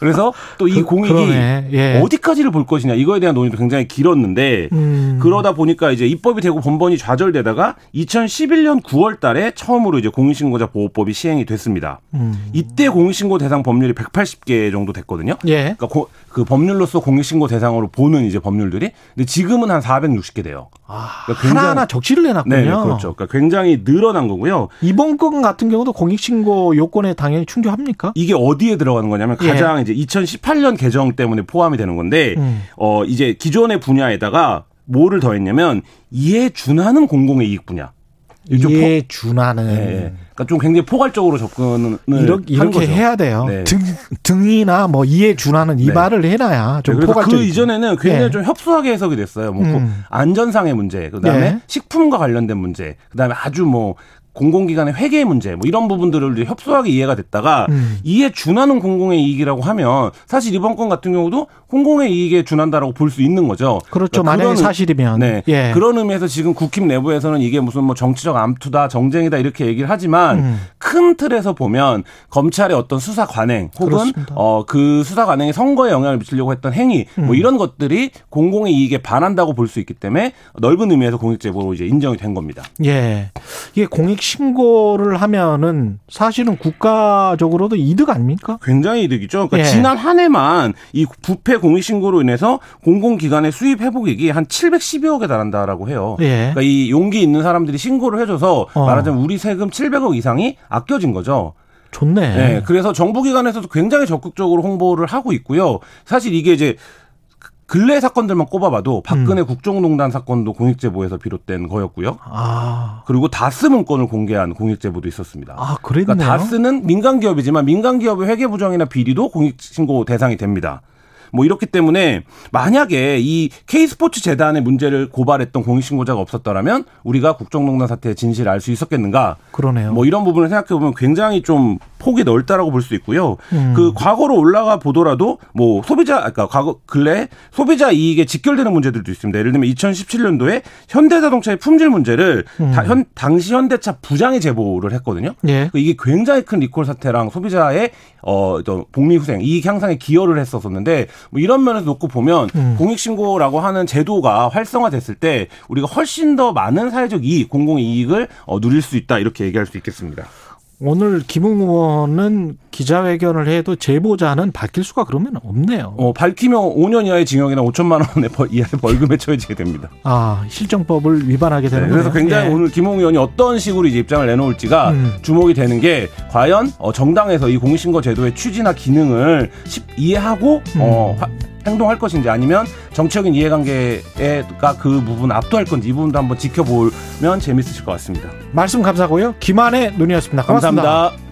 그래서 또 이 공익이. 예. 어디까지를 볼 것이냐 이거에 대한 논의도 굉장히 길었는데 음. 그러다 보니까 이제 입법이 되고 번번이 좌절되다가 2011년 9월 달에 처음으로 이제 공익신고자 보호법이 시행이 됐습니다. 음. 이때 공익신고 대상 법률이 180개 정도 됐거든요. 예. 그러니까 고- 그 법률로서 공익신고 대상으로 보는 이제 법률들이 근데 지금은 한 460개 돼요. 아, 그러니까 굉장히- 하나하나 적시를 내놨군요. 네, 네, 그렇죠. 그러니까 굉장히 늘어난 거고요. 이번 건 같은 경우도 공익신고 요건에 당연히 충족합니까? 이게 어디에 들어가는 거냐면 예. 가장 이제 2018년 개정 때문에 포함이 되는 건데 음. 어 이제 기존의 분야에다가 뭐를 더했냐면 이에 준하는 공공의 이익 분야. 이에 준하는. 포- 예, 예. 그러니까 좀 굉장히 포괄적으로 접근을 이렇게, 이렇게 거죠. 해야 돼요. 네. 등, 등이나 뭐 이에 준하는 이 네. 말을 해놔야 좀 네, 포괄적. 그 이전에는 굉장히 예. 좀 협소하게 해석이 됐어요. 뭐 음. 안전상의 문제, 그다음에 네. 식품과 관련된 문제, 그다음에 아주 뭐 공공기관의 회계 문제, 뭐 이런 부분들을 협소하게 이해가 됐다가 음. 이에 준하는 공공의 이익이라고 하면 사실 이번 건 같은 경우도 공공의 이익에 준한다라고 볼 수 있는 거죠. 그렇죠. 그러니까 그런 사실이면. 네. 예. 그런 의미에서 지금 국힘 내부에서는 이게 무슨 뭐 정치적 암투다, 정쟁이다 이렇게 얘기를 하지만 음. 큰 틀에서 보면 검찰의 어떤 수사 관행 혹은. 어 그 수사 관행이 선거에 영향을 미치려고 했던 행위 음. 뭐 이런 것들이 공공의 이익에 반한다고 볼 수 있기 때문에 넓은 의미에서 공익제보로 이제 인정이 된 겁니다. 예. 이게 공익 신고를 하면은 사실은 국가적으로도 이득 아닙니까? 굉장히 이득이죠. 그러니까 예. 지난 한 해만 이 부패 공익신고로 인해서 공공기관의 수입 회복액이 한 712억에 달한다라고 해요. 예. 그러니까 이 용기 있는 사람들이 신고를 해줘서 어. 말하자면 우리 세금 700억 이상이 아껴진 거죠. 좋네. 네, 그래서 정부기관에서도 굉장히 적극적으로 홍보를 하고 있고요. 사실 이게 이제 근래 사건들만 꼽아봐도 박근혜 국정농단 사건도 공익제보에서 비롯된 거였고요. 아. 그리고 다스 문건을 공개한 공익제보도 있었습니다. 아, 그랬네요. 그러니까 다스는 민간 기업이지만 민간 기업의 회계 부정이나 비리도 공익 신고 대상이 됩니다. 뭐 이렇기 때문에 만약에 이 K스포츠 재단의 문제를 고발했던 공익신고자가 없었더라면 우리가 국정농단 사태의 진실을 알 수 있었겠는가? 그러네요. 뭐 이런 부분을 생각해 보면 굉장히 좀 폭이 넓다라고 볼 수 있고요. 음. 그 과거로 올라가 보더라도 뭐 소비자 아까 과거 근래 소비자 이익에 직결되는 문제들도 있습니다. 예를 들면 2017년도에 현대자동차의 품질 문제를 음. 다- 현, 당시 현대차 부장이 제보를 했거든요. 예. 이게 굉장히 큰 리콜 사태랑 소비자의 어, 또 복리 후생, 이익 향상에 기여를 했었었는데 뭐 이런 면에서 놓고 보면 음. 공익신고라고 하는 제도가 활성화됐을 때 우리가 훨씬 더 많은 사회적 이익, 공공 이익을 어, 누릴 수 있다 이렇게 얘기할 수 있겠습니다. 오늘 김웅 의원은 기자회견을 해도 제보자는 바뀔 수가 그러면 없네요. 어, 밝히면 5년 이하의 징역이나 5천만 원의 벌, 이하의 벌금에 처해지게 됩니다. 아, 실정법을 위반하게 네, 되는 그래서 거네요. 굉장히 예. 오늘 김홍 의원이 어떤 식으로 이제 입장을 내놓을지가 음. 주목이 되는 게 과연 어, 정당에서 이 공익신고 제도의 취지나 기능을 쉽- 이해하고 어, 음. 화- 행동할 것인지 아니면 정치적인 이해관계가 그 부분 압도할 건지 이 부분도 한번 지켜보면 재밌으실 것 같습니다. 말씀 감사하고요. 김한의 눈이었습니다. 고맙습니다. 감사합니다.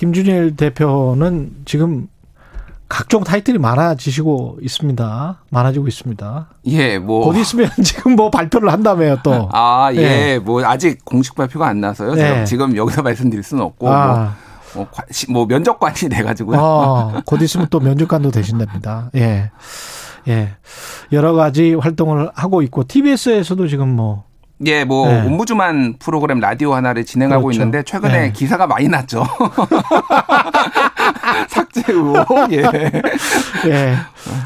김준일 대표는 지금 각종 타이틀이 많아지시고 있습니다. 많아지고 있습니다. 예, 뭐. 곧 있으면 지금 뭐 발표를 한다며요, 또. 아, 예, 예. 뭐 아직 공식 발표가 안 나서요. 네. 제가 지금 여기서 말씀드릴 수는 없고 아. 뭐, 뭐, 뭐 면접관이 돼가지고요. 어, 곧 있으면 또 면접관도 되신답니다. 예. 예. 여러 가지 활동을 하고 있고, TBS에서도 지금 뭐, 예, 뭐 네. 옴부즈만 프로그램 라디오 하나를 진행하고 그렇죠. 있는데 최근에 네. 기사가 많이 났죠. 삭제 의혹. 예. 예.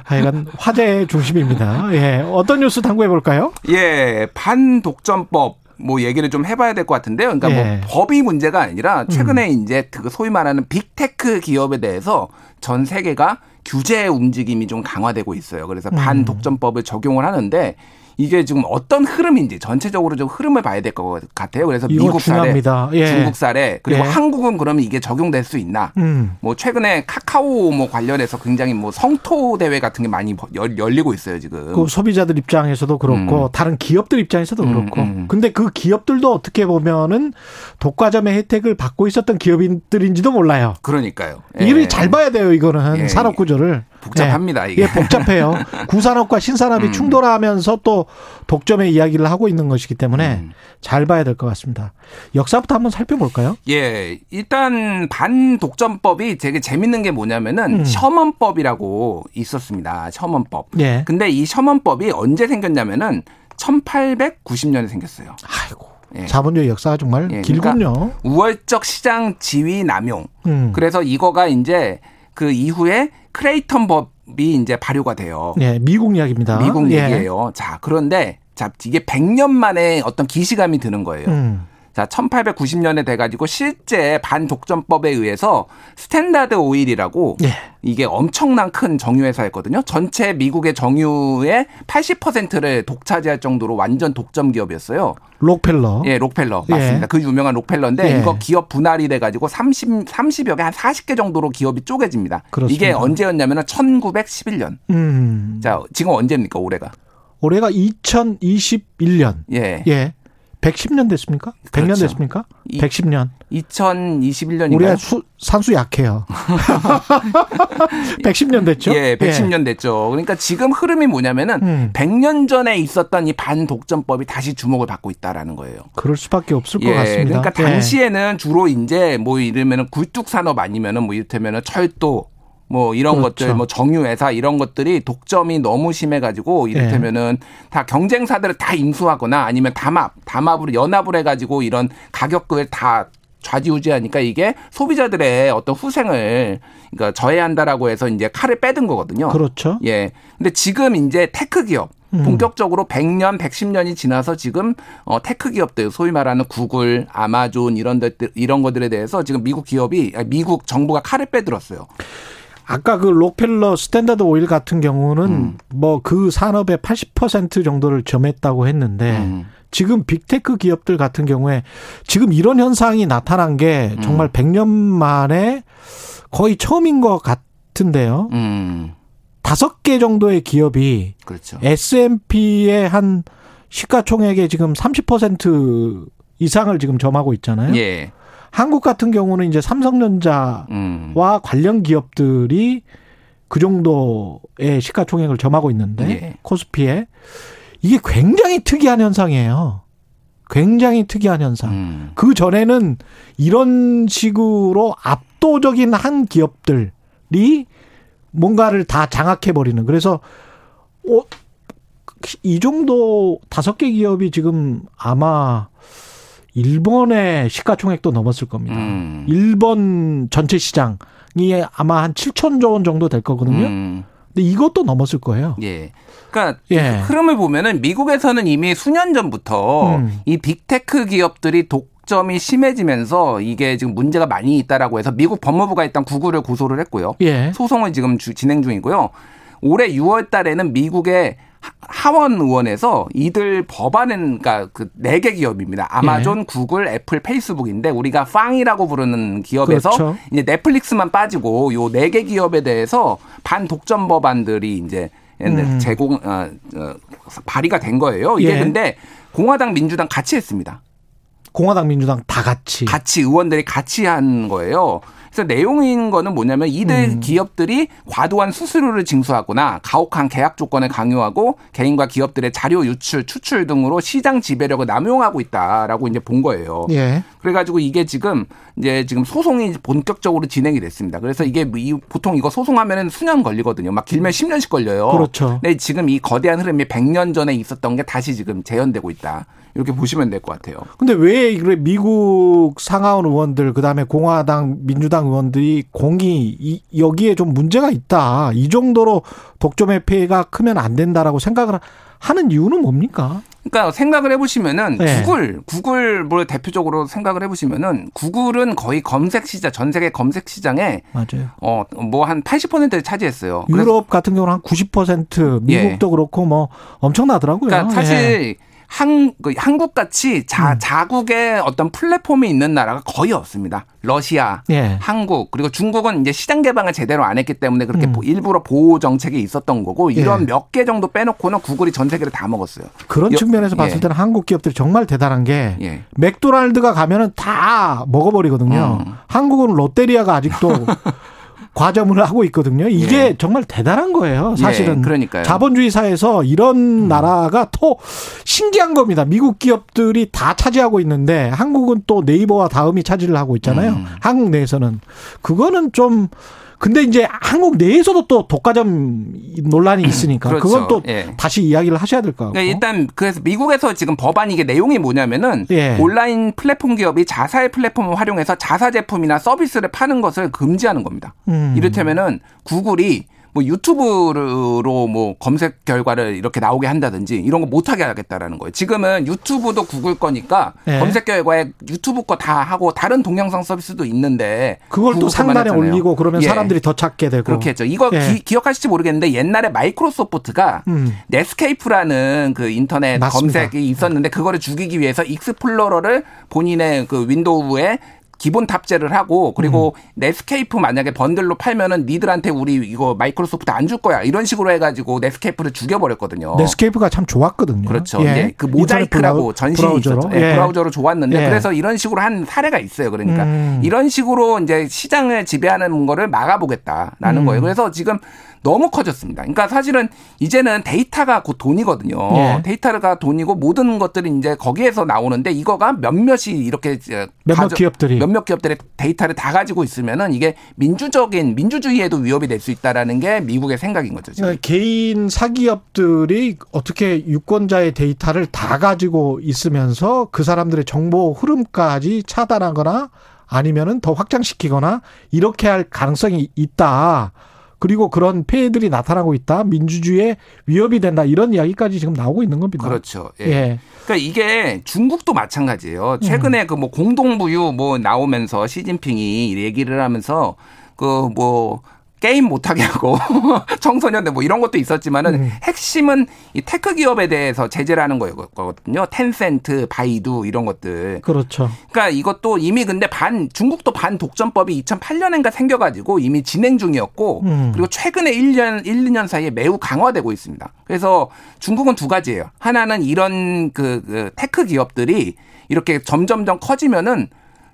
하여간 화제의 중심입니다. 예. 어떤 뉴스 탐구해 볼까요? 예, 반독점법. 뭐 얘기를 좀 해봐야 될 것 같은데요. 그러니까 예. 뭐 법이 문제가 아니라 최근에 이제 그 소위 말하는 빅테크 기업에 대해서 전 세계가 규제 움직임이 좀 강화되고 있어요. 그래서 음. 반독점법을 적용을 하는데 이게 지금 어떤 흐름인지 전체적으로 좀 흐름을 봐야 될 것 같아요. 그래서 미국 사례. 예. 중국 사례, 그리고 예. 한국은 그러면 이게 적용될 수 있나? 음. 뭐 최근에 카카오 뭐 관련해서 굉장히 뭐 성토 대회 같은 게 많이 열- 열리고 있어요 지금. 그 소비자들 입장에서도 그렇고 다른 기업들 입장에서도 음, 그렇고 음. 근데 그 기업들도 어떻게 보면은 독과점의 혜택을 받고 있었던 기업인들인지도 몰라요. 그러니까요. 이를 예. 잘 봐야 돼요 이거는 예, 산업 구조를 복잡합니다, 예. 이게. 예, 복잡해요. 구산업과 신산업이 음. 충돌하면서 또 독점의 이야기를 하고 있는 것이기 때문에 음. 잘 봐야 될 것 같습니다. 역사부터 한번 살펴볼까요? 예, 일단 반독점법이 되게 재밌는 게 뭐냐면은 음. 셔먼법이라고 있었습니다. 셔먼법. 예. 근데 이 셔먼법이 언제 생겼냐면은 1890년에 생겼어요. 아이고 예. 자본주의 역사가 정말 예, 길군요. 그러니까 우월적 시장 지위 남용. 음. 그래서 이거가 이제 그 이후에 크레이턴 법이 이제 발효가 돼요. 예, 미국 이야기입니다. 미국 예. 얘기예요. 자, 그런데 자, 이게 100년 만에 어떤 기시감이 드는 거예요. 음. 자, 1890년에 돼가지고 실제 반독점법에 의해서 스탠다드 오일이라고 예. 이게 엄청난 큰 정유회사였거든요. 전체 미국의 정유의 80%를 독차지할 정도로 완전 독점 기업이었어요. 록펠러. 예, 록펠러. 예. 맞습니다. 그 유명한 록펠러인데 예. 이거 기업 분할이 돼가지고 30, 30여 개, 한 40개 정도로 기업이 쪼개집니다. 그렇습니다. 이게 언제였냐면 1911년. 음. 자, 지금 언제입니까, 올해가? 올해가 2021년. 예. 예. 110년 됐습니까? 100년 그렇죠. 됐습니까? 이- 110년. 2021년인가요? 우리가 수, 산수 약해요. 110년 됐죠? 예, 110년 됐죠. 그러니까 지금 흐름이 뭐냐면은 음. 100년 전에 있었던 이 반독점법이 다시 주목을 받고 있다라는 거예요. 그럴 수밖에 없을 것 예, 같습니다. 그러니까 예. 당시에는 주로 이제 뭐 이러면은 굴뚝 산업 아니면은 뭐 이를테면은 철도 뭐 이런 그렇죠. 것들 뭐 정유회사 이런 것들이 독점이 너무 심해 가지고 이를테면은 예. 다 경쟁사들을 다 인수하거나 아니면 담합 담합으로 연합을 해 가지고 이런 가격을 다 좌지우지하니까 이게 소비자들의 어떤 후생을 그러니까 저해한다라고 해서 이제 칼을 빼든 거거든요. 그렇죠. 예. 근데 지금 이제 테크 기업 음. 본격적으로 100년, 110년이 지나서 지금 어 테크 기업들 소위 말하는 구글, 아마존 이런 것들 이런 것들에 대해서 지금 미국 기업이 미국 정부가 칼을 빼들었어요. 아까 그 록펠러 스탠다드 오일 같은 경우는 음. 뭐그 산업의 80% 정도를 점했다고 했는데 음. 지금 빅테크 기업들 같은 경우에 지금 이런 현상이 나타난 게 음. 정말 100년 만에 거의 처음인 것 같은데요. 음. 다섯 개 정도의 기업이 그렇죠. S&P의 한 시가총액의 지금 30% 이상을 지금 점하고 있잖아요. 예. 한국 같은 경우는 이제 삼성전자와 음. 관련 기업들이 그 정도의 시가총액을 점하고 있는데 예. 코스피에 이게 굉장히 특이한 현상이에요. 굉장히 특이한 현상. 음. 그 전에는 이런 식으로 압도적인 한 기업들이 뭔가를 다 장악해 버리는. 그래서 어, 이 정도 다섯 개 기업이 지금 아마 일본의 시가총액도 넘었을 겁니다. 음. 일본 전체 시장이 아마 한 7천조 원 정도 될 거거든요. 음. 근데 이것도 넘었을 거예요. 예. 그러니까 예. 흐름을 보면은 미국에서는 이미 수년 전부터 음. 이 빅테크 기업들이 독점이 심해지면서 이게 지금 문제가 많이 있다라고 해서 미국 법무부가 일단 구글을 고소를 했고요. 예. 소송을 지금 주- 진행 중이고요. 올해 6월 달에는 미국의 하- 하원 의원에서 이들 법안은 그러니까 그네개 기업입니다. 아마존, 예. 구글, 애플, 페이스북인데 우리가 팡이라고 부르는 기업에서 그렇죠. 이제 넷플릭스만 빠지고 요네개 기업에 대해서 반독점 법안들이 이제 음. 제공 어, 어, 발의가 된 거예요. 이게 예. 근데 공화당, 민주당 같이 했습니다. 공화당 민주당 다 같이. 같이 의원들이 같이 한 거예요. 그래서 내용인 거는 뭐냐면 이들 음. 기업들이 과도한 수수료를 징수하거나 가혹한 계약 조건을 강요하고 개인과 기업들의 자료 유출, 추출 등으로 시장 지배력을 남용하고 있다라고 이제 본 거예요. 예. 그래가지고 이게 지금 이제 지금 소송이 본격적으로 진행이 됐습니다. 그래서 이게 보통 이거 소송하면은 수년 걸리거든요. 막 길면 10년씩 걸려요. 그렇죠. 근데 지금 이 거대한 흐름이 100년 전에 있었던 게 다시 지금 재현되고 있다. 이렇게 보시면 될 것 같아요. 근데 왜 그래 미국 상하원 의원들 그다음에 공화당 민주당 의원들이 공이 이, 여기에 좀 문제가 있다. 이 정도로 독점의 피해가 크면 안 된다라고 생각을 하는 이유는 뭡니까? 그러니까 생각을 해보시면은 네. 구글, 구글 뭐 대표적으로 생각을 해보시면은 구글은 거의 검색 시장, 전 세계 검색 시장에 맞아요. 어뭐 한 80%를 차지했어요. 유럽 같은 경우는 한 90%, 미국도 그렇고 뭐 엄청나더라고요. 그러니까 사실 예. 한, 그 한국 같이 자, 자국의 어떤 플랫폼이 있는 나라가 거의 없습니다. 러시아, 예. 한국, 그리고 중국은 이제 시장 개방을 제대로 안 했기 때문에 그렇게 음. 보- 일부러 보호 정책이 있었던 거고 이런 예. 몇개 정도 빼놓고는 구글이 전 세계를 다 먹었어요. 그런 여- 측면에서 봤을 예. 때는 한국 기업들이 정말 대단한 게 예. 맥도날드가 가면은 다 먹어버리거든요. 음. 한국은 롯데리아가 아직도 과점을 하고 있거든요. 이게 예. 정말 대단한 거예요. 사실은 예, 그러니까요. 자본주의 사회에서 이런 나라가 더 신기한 겁니다. 미국 기업들이 다 차지하고 있는데 한국은 또 네이버와 다음이 차지를 하고 있잖아요. 음. 한국 내에서는 그거는 좀 근데 이제 한국 내에서도 또 독과점 논란이 있으니까 그렇죠. 그건 또 예. 다시 이야기를 하셔야 될 것 같고. 그러니까 일단 그래서 미국에서 지금 법안 이게 내용이 뭐냐면은 예. 온라인 플랫폼 기업이 자사의 플랫폼을 활용해서 자사 제품이나 서비스를 파는 것을 금지하는 겁니다. 음. 이를테면은 구글이 뭐 유튜브로 뭐 검색 결과를 이렇게 나오게 한다든지 이런 거 못하게 하겠다라는 거예요. 지금은 유튜브도 구글 거니까 예. 검색 결과에 유튜브 거 다 하고 다른 동영상 서비스도 있는데 그걸 또 상단에 하잖아요. 올리고 그러면 예. 사람들이 더 찾게 되고. 그렇게 했죠. 이거 예. 기, 억하실지 모르겠는데 옛날에 마이크로소프트가 음. 넷스케이프라는 그 인터넷 맞습니다. 검색이 있었는데 그거를 죽이기 위해서 익스플로러를 본인의 그 윈도우에 기본 탑재를 하고 그리고 음. 넷스케이프 만약에 번들로 팔면은 니들한테 우리 이거 마이크로소프트 안 줄 거야 이런 식으로 해가지고 넷스케이프를 죽여버렸거든요. 넷스케이프가 참 좋았거든요. 그렇죠. 예. 예. 그 모자이크라고 전신이 브라우저로. 있었죠. 예, 예. 브라우저로 좋았는데 예. 그래서 이런 식으로 한 사례가 있어요. 그러니까 음. 이런 식으로 이제 시장을 지배하는 거를 막아보겠다라는 음. 거예요. 그래서 지금 너무 커졌습니다. 그러니까 사실은 이제는 데이터가 곧 돈이거든요. 예. 데이터가 돈이고 모든 것들이 이제 거기에서 나오는데 이거가 몇몇이 이렇게 몇몇 가져- 기업들이. 몇몇 기업들의 데이터를 다 가지고 있으면은 이게 민주적인 민주주의에도 위협이 될 수 있다라는 게 미국의 생각인 거죠. 지금. 그러니까 개인 사기업들이 어떻게 유권자의 데이터를 다 가지고 있으면서 그 사람들의 정보 흐름까지 차단하거나 아니면은 더 확장시키거나 이렇게 할 가능성이 있다. 그리고 그런 폐해들이 나타나고 있다. 민주주의에 위협이 된다. 이런 이야기까지 지금 나오고 있는 겁니다. 그렇죠. 예. 예. 그러니까 이게 중국도 마찬가지예요. 최근에 그뭐 공동부유 뭐 나오면서 시진핑이 얘기를 하면서 그뭐 게임 못하게 하고 청소년들 뭐 이런 것도 있었지만은 핵심은 이 tech 기업에 대해서 제재를 하는 거거든요. 텐센트, 바이두 이런 것들. 그렇죠. 그러니까 이것도 이미 근데 반 중국도 반 독점법이 2008년인가 생겨가지고 이미 진행 중이었고 음. 그리고 최근에 1년 1, 2년 사이에 매우 강화되고 있습니다. 그래서 중국은 두 가지예요. 하나는 이런 그, 그 tech 기업들이 이렇게 점점점 커지면은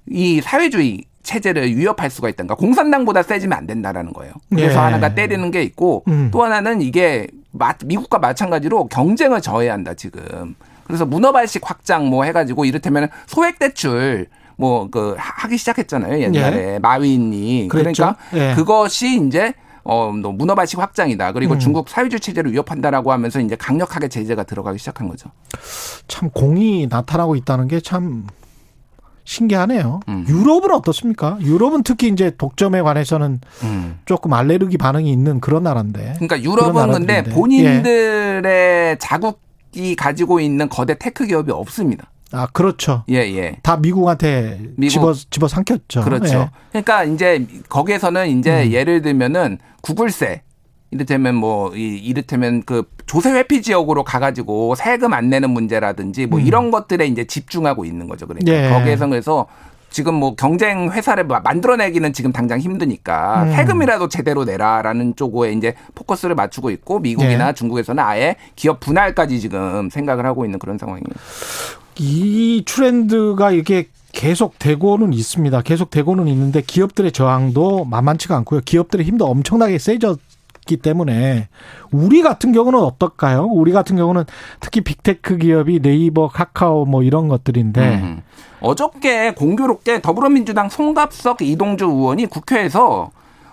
이 사회주의 체제를 위협할 수가 거. 공산당보다 세지면 안 된다라는 거예요. 그래서 예. 하나가 때리는 게 있고 음. 또 하나는 이게 마- 미국과 마찬가지로 경쟁을 저해한다 지금. 그래서 문어발식 확장 뭐 해가지고 이를테면 소액 대출 뭐 그 하기 시작했잖아요 옛날에 마윈이 그랬죠. 그러니까 예. 그것이 이제 어, 뭐 문어발식 확장이다. 그리고 음. 중국 사회주의 체제를 위협한다라고 하면서 이제 강력하게 제재가 들어가기 시작한 거죠. 참 공이 나타나고 있다는 게 참 신기하네요. 음. 유럽은 어떻습니까? 유럽은 특히 이제 독점에 관해서는 조금 알레르기 반응이 있는 그런 나라인데. 그러니까 유럽은 근데 나라들인데. 예. 본인들의 자국이 가지고 있는 거대 tech 기업이 없습니다. 아 그렇죠. 예, 예. 다 미국한테 미국. 집어 집어 삼켰죠. 그렇죠. 예. 그러니까 이제 거기에서는 이제 음. 예를 들면은 구글세 이를테면 뭐 이, 이를테면 그 조세 회피 지역으로 가가지고 세금 안 내는 문제라든지 뭐 음. 이런 것들에 이제 집중하고 있는 거죠. 그러니까 예. 거기에서 그래서 지금 뭐 경쟁 회사를 마- 만들어내기는 지금 당장 힘드니까 음. 세금이라도 제대로 내라라는 쪽에 이제 포커스를 맞추고 있고 미국이나 예. 중국에서는 아예 기업 분할까지 지금 생각을 하고 있는 그런 상황이에요. 이 트렌드가 이게 계속 되고는 있습니다. 계속 되고는 있는데 기업들의 저항도 만만치가 않고요. 기업들의 힘도 엄청나게 세 졌기 때문에 우리 같은 경우는 어떨까요? 우리 같은 경우는 특히 big tech 기업이 네이버, 카카오 뭐 이런 것들인데 음. 어저께 공교롭게 더불어민주당 송갑석 이동주 의원이 국회에서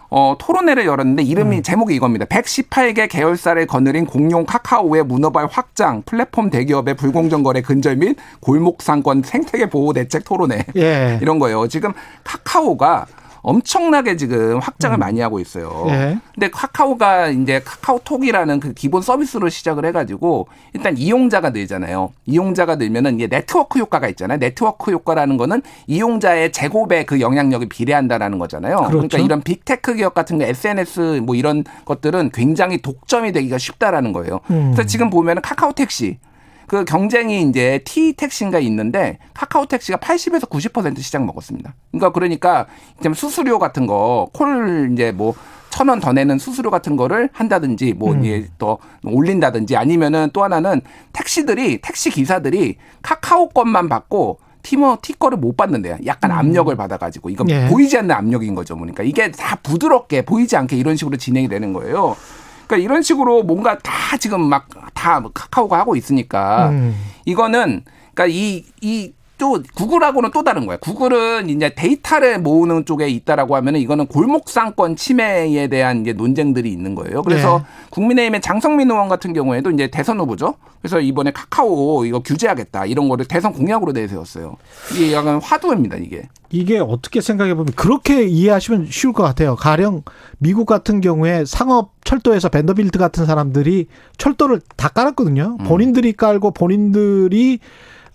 어, 토론회를 열었는데 이름이 제목이 이겁니다. 118개 계열사를 거느린 공룡 카카오의 문어발 확장, 플랫폼 대기업의 불공정 거래 근절 및 골목 상권 생태계 보호 대책 토론회 예. 이런 거예요. 지금 카카오가 엄청나게 지금 확장을 많이 하고 있어요. 예. 근데 카카오가 이제 카카오톡이라는 그 기본 서비스로 시작을 해가지고 일단 이용자가 늘잖아요. 이용자가 늘면은 이게 네트워크 효과가 있잖아요. 네트워크 효과라는 거는 이용자의 제곱의 그 영향력이 비례한다라는 거잖아요. 그러니까 그렇죠. 이런 빅테크 기업 같은 거 SNS 뭐 이런 것들은 굉장히 독점이 되기가 쉽다라는 거예요. 음. 그래서 지금 보면은 카카오 택시 그 경쟁이 이제 T 택시인가 있는데 카카오 택시가 80에서 90% 시장 먹었습니다. 그러니까 그러니까 수수료 같은 거 콜 이제 뭐 천원더 내는 수수료 같은 거를 한다든지 뭐 음. 이제 또 올린다든지 아니면은 또 하나는 택시들이 택시 기사들이 카카오 것만 받고 티머 티 거를 못 받는데요. 약간 압력을 받아가지고 이건 예. 보이지 않는 압력인 거죠. 그러니까 이게 다 부드럽게 보이지 않게 이런 식으로 진행이 되는 거예요. 그러니까 이런 식으로 뭔가 다 지금 막 다 카카오가 하고 있으니까 음. 이거는 그러니까 이 이 또 구글하고는 또 다른 거야. 구글은 이제 데이터를 모으는 쪽에 있다라고 하면은 이거는 골목상권 침해에 대한 이제 논쟁들이 있는 거예요. 그래서 네. 국민의힘의 장성민 의원 같은 경우에도 이제 대선 후보죠. 그래서 이번에 카카오 이거 규제하겠다 이런 거를 대선 공약으로 내세웠어요. 이게 약간 화두입니다 이게. 이게 어떻게 생각해 보면 그렇게 이해하시면 쉬울 것 같아요. 가령 미국 같은 경우에 상업 철도에서 밴더빌트 같은 사람들이 철도를 다 깔았거든요. 본인들이 깔고 본인들이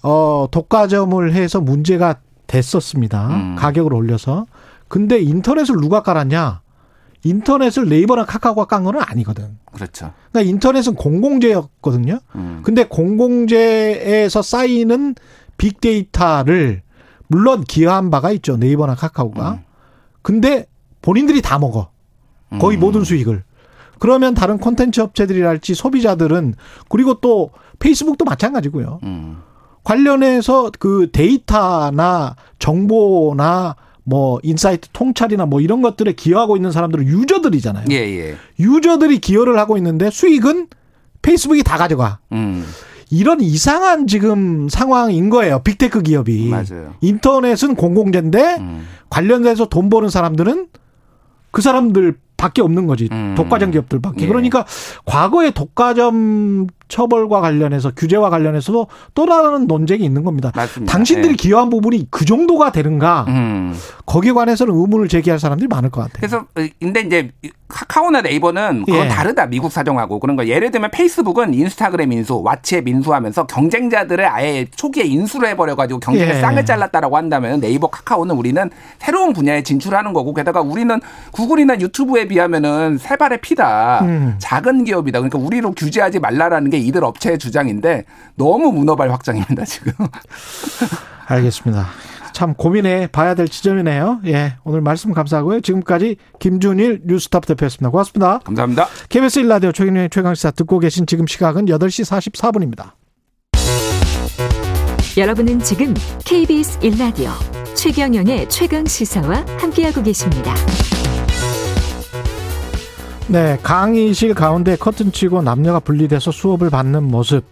어 독과점을 해서 문제가 됐었습니다. 음. 가격을 올려서. 근데 인터넷을 누가 깔았냐? 인터넷을 네이버나 카카오가 깐 거는 아니거든. 그렇죠. 그러니까 인터넷은 공공재였거든요. 음. 근데 공공재에서 쌓이는 빅데이터를 물론 기여한 바가 있죠. 네이버나 카카오가. 근데 본인들이 다 먹어. 거의 모든 수익을. 그러면 다른 콘텐츠 업체들이랄지 소비자들은 그리고 또 페이스북도 마찬가지고요. 음. 관련해서 그 데이터나 정보나 뭐 insight 통찰이나 뭐 이런 것들에 기여하고 있는 사람들은 user들이잖아요. 예, 예. user들이 기여를 하고 있는데 수익은 페이스북이 다 가져가. 음. 이런 이상한 지금 상황인 거예요. big tech 기업이. 맞아요. 인터넷은 공공재인데 음. 관련돼서 돈 버는 사람들은 그 사람들 밖에 없는 거지. 음. 독과점 기업들 밖에. 예. 그러니까 과거에 독과점 처벌과 관련해서 규제와 관련해서도 또 다른 논쟁이 있는 겁니다. 맞습니다. 당신들이 예. 기여한 부분이 그 정도가 되는가? 음. 거기에 관해서는 의문을 제기할 사람들이 많을 것 같아요. 그래서 어, 근데 이제 카카오나 네이버는 그건 예. 다르다 미국 사정하고 그런 거 예를 들면 페이스북은 인스타그램 인수, 왓츠앱 인수하면서 경쟁자들을 아예 초기에 인수를 해버려 가지고 경쟁의 예. 쌍을 잘랐다라고 한다면 네이버, 카카오는 우리는 새로운 분야에 진출하는 거고 게다가 우리는 구글이나 유튜브에 비하면은 세 발의 피다 음. 작은 기업이다 그러니까 우리로 규제하지 말라라는 게 이들 업체의 주장인데 너무 문어발 확장입니다 지금. 알겠습니다. 참 고민해 봐야 될 지점이네요. 예. 오늘 말씀 감사하고요. 지금까지 김준일 뉴스탑 대표였습니다. 고맙습니다. 감사합니다. KBS 1라디오 최경영의 최강시사 듣고 계신 지금 시각은 8시 44분입니다. 여러분은 지금 KBS 1라디오 최경영의 최강 시사와 함께하고 계십니다. 네, 강의실 가운데 커튼 치고 남녀가 분리돼서 수업을 받는 모습.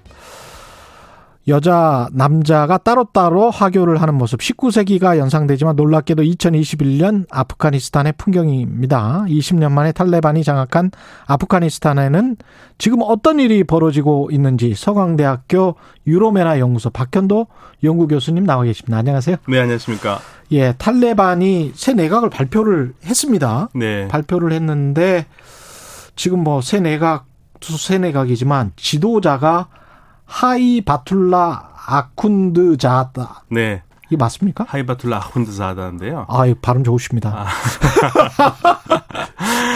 여자, 남자가 따로따로 하교를 하는 모습. 19세기가 연상되지만 놀랍게도 2021년 아프가니스탄의 풍경입니다. 20년 만에 탈레반이 장악한 아프가니스탄에는 지금 어떤 일이 벌어지고 있는지 서강대학교 유로메나 연구소 박현도 연구교수님 나와 계십니다. 안녕하세요. 네, 안녕하십니까. 예, 탈레반이 새 내각을 발표를 했습니다. 네. 발표를 했는데 지금 뭐 새 내각 새 내각이지만 지도자가 하이 바툴라 아쿤드 자다. 네. 이게 맞습니까? 하이바툴라 아훈드사다인데요. 아, 이 발음 좋으십니다.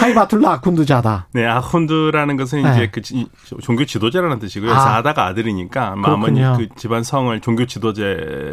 하이바툴라 아쿤드자다. 네, 아훈드라는 것은 네. 이제 그 지- 종교 지도자라는 뜻이고요. 아. 사다가 아들이니까 그렇군요. 그 집안 성을 종교 지도자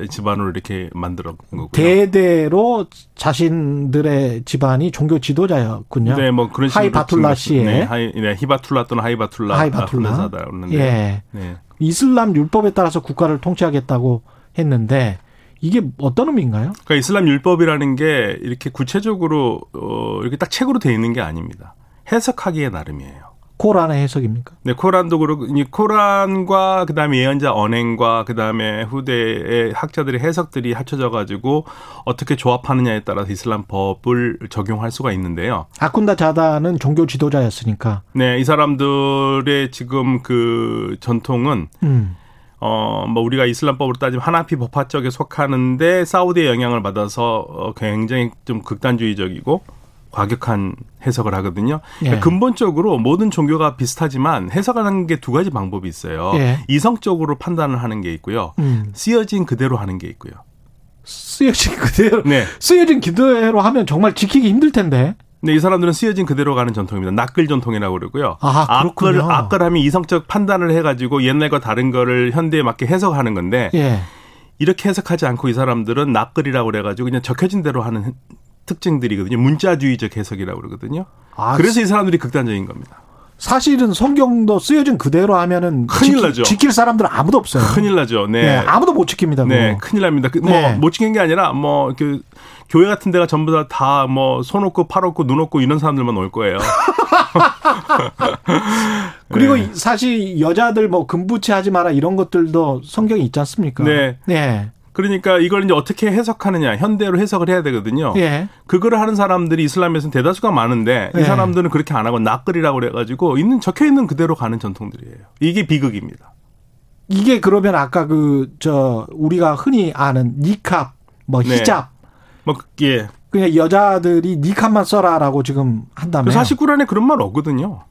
집안으로 이렇게 만들어 본 거고요. 대대로 자신들의 집안이 종교 지도자였군요. 네, 뭐 그런 식으로 하이바툴라 지금 씨의 네, 하이, 네, 히바툴라 또는 하이바툴라 하이바툴라. 그러는데. 예. 네. 이슬람 율법에 따라서 국가를 통치하겠다고 했는데 이게 어떤 의미인가요? 그러니까 이슬람 율법이라는 게 이렇게 구체적으로 어, 이렇게 딱 책으로 돼 있는 게 아닙니다. 해석하기에 나름이에요. 코란의 해석입니까? 네, 코란도 그렇고 이 코란과 그다음에 예언자 언행과 그다음에 후대의 학자들의 해석들이 합쳐져 가지고 어떻게 조합하느냐에 따라서 이슬람 법을 적용할 수가 있는데요. 아쿤다 자다는 종교 지도자였으니까. 네, 이 사람들의 지금 그 전통은 음. 어, 뭐 우리가 이슬람법으로 따지면 하나피 법화 쪽에 속하는데 사우디의 영향을 받아서 어, 굉장히 좀 극단주의적이고 과격한 해석을 하거든요. 그러니까 예. 근본적으로 모든 종교가 비슷하지만 해석하는 게 두 가지 방법이 있어요. 예. 이성적으로 판단을 하는 게 있고요. 음. 쓰여진 그대로 하는 게 있고요. 쓰여진 그대로 네. 쓰여진 그대로 하면 정말 지키기 힘들 텐데. 네, 이 사람들은 쓰여진 그대로 가는 전통입니다. 납글 전통이라고 그러고요. 아, 그렇군요. 악글하면 이성적 판단을 해가지고 옛날과 다른 거를 현대에 맞게 해석하는 건데 예. 이렇게 해석하지 않고 이 사람들은 납글이라고 그래가지고 그냥 적혀진 대로 하는 특징들이거든요. 문자주의적 해석이라고 그러거든요. 아, 그래서 이 사람들이 극단적인 겁니다. 사실은 성경도 쓰여진 그대로 하면은 큰일 지키- 나죠. 지킬 사람들은 아무도 없어요. 큰일 나죠. 네. 네, 아무도 못 지킵니다. 네, 그거. 큰일 납니다. 그 네. 뭐못 지킨 게 아니라 뭐 그 교회 같은 데가 전부 다 다 뭐 손 없고 팔 없고 눈 없고 이런 사람들만 올 거예요. 그리고 네. 이- 사실 여자들 뭐 금부치 하지 마라 이런 것들도 성경에 있지 않습니까? 네. 네. 그러니까 이걸 이제 어떻게 해석하느냐 현대로 해석을 해야 되거든요. 예. 그거를 하는 사람들이 이슬람에서는 대다수가 많은데 예. 이 사람들은 그렇게 안 하고 납글이라고 그래가지고 있는 적혀 있는 그대로 가는 전통들이에요. 이게 비극입니다. 이게 그러면 아까 그 저 우리가 흔히 아는 니캅 뭐 네. 히잡 뭐 예. 그냥 여자들이 니캅만 써라라고 지금 한다면 사실 꾸란에 그런 말 없거든요.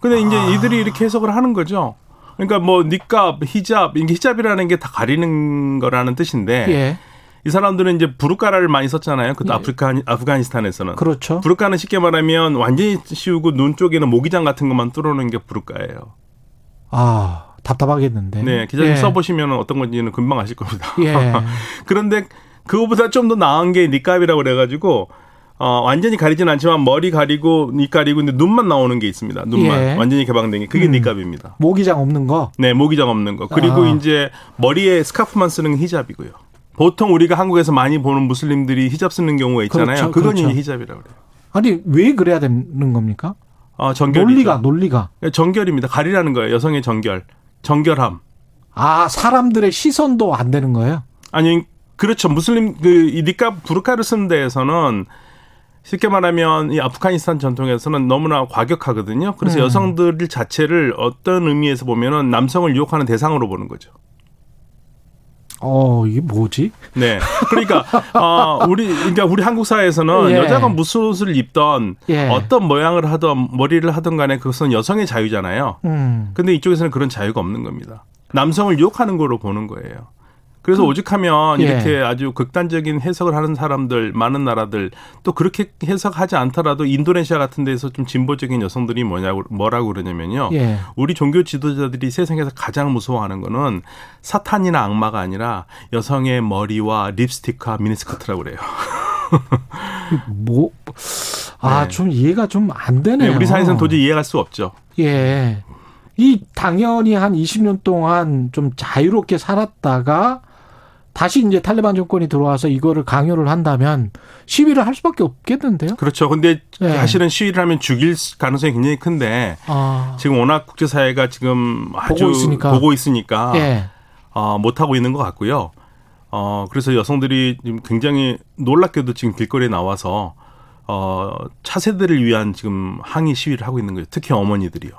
근데 이제 아. 이들이 이렇게 해석을 하는 거죠. 그러니까 뭐 니값, 히잡, 이게 히잡이라는 게 다 가리는 거라는 뜻인데 예. 이 사람들은 이제 부르카라를 많이 썼잖아요. 그 아프리카 아프가니스탄에서는 그렇죠. 부르카는 쉽게 말하면 완전히 씌우고 눈 쪽에는 모기장 같은 것만 뚫어놓은 게 부르카예요. 아 답답하겠는데. 네, 기자님 예. 써보시면 어떤 건지는 금방 아실 겁니다. 예. 그런데 그거보다 좀 더 나은 게 니값이라고 그래가지고 어, 완전히 가리진 않지만 머리 가리고 니 가리고 근데 눈만 나오는 게 있습니다. 눈만 예. 완전히 개방된 게 그게 음. 니값입니다. 모기장 없는 거. 네, 모기장 없는 거. 그리고 아. 이제 머리에 스카프만 쓰는 게 히잡이고요. 보통 우리가 한국에서 많이 보는 무슬림들이 히잡 쓰는 경우가 있잖아요. 그렇죠, 그건 그렇죠. 히잡이라고 그래요. 아니 왜 그래야 되는 겁니까? 어, 정결이죠. 논리가 논리가. 정결입니다. 가리라는 거예요. 여성의 정결. 정결함. 아 사람들의 시선도 안 되는 거예요. 아니 그렇죠. 무슬림 그이 니카 부르카를 쓰는 데에서는 쉽게 말하면 이 아프가니스탄 전통에서는 너무나 과격하거든요. 그래서 음. 여성들 자체를 어떤 의미에서 보면은 남성을 유혹하는 대상으로 보는 거죠. 어 이게 뭐지? 네. 그러니까 어 우리 그러니까 우리 한국 사회에서는 예. 여자가 무슨 옷을 입던 예. 어떤 모양을 하던 머리를 하던 간에 그것은 여성의 자유잖아요. 음. 근데 이쪽에서는 그런 자유가 없는 겁니다. 남성을 유혹하는 거로 보는 거예요. 그래서 오죽하면 예. 이렇게 아주 극단적인 해석을 하는 사람들 많은 나라들 또 그렇게 해석하지 않더라도 인도네시아 같은 데서 좀 진보적인 여성들이 뭐냐고 뭐라고 그러냐면요. 예. 우리 종교 지도자들이 세상에서 가장 무서워하는 거는 사탄이나 악마가 아니라 여성의 머리와 립스틱과 미니스커트라고 그래요. 뭐, 아, 네. 좀 이해가 좀 안 되네요. 네, 우리 사회에서는 도저히 이해할 수 없죠. 예. 이 당연히 한 20년 동안 좀 자유롭게 살았다가 다시 이제 탈레반 정권이 들어와서 이거를 강요를 한다면 시위를 할 수밖에 없겠는데요? 그렇죠. 근데 네. 사실은 시위를 하면 죽일 가능성이 굉장히 큰데 아, 지금 워낙 국제사회가 지금 아주 보고 있으니까. 보고 있으니까 예. 어, 못 하고 있는 것 같고요. 어, 그래서 여성들이 지금 굉장히 놀랍게도 지금 길거리에 나와서 어, 차세대를 위한 지금 항의 시위를 하고 있는 거예요. 특히 어머니들이요.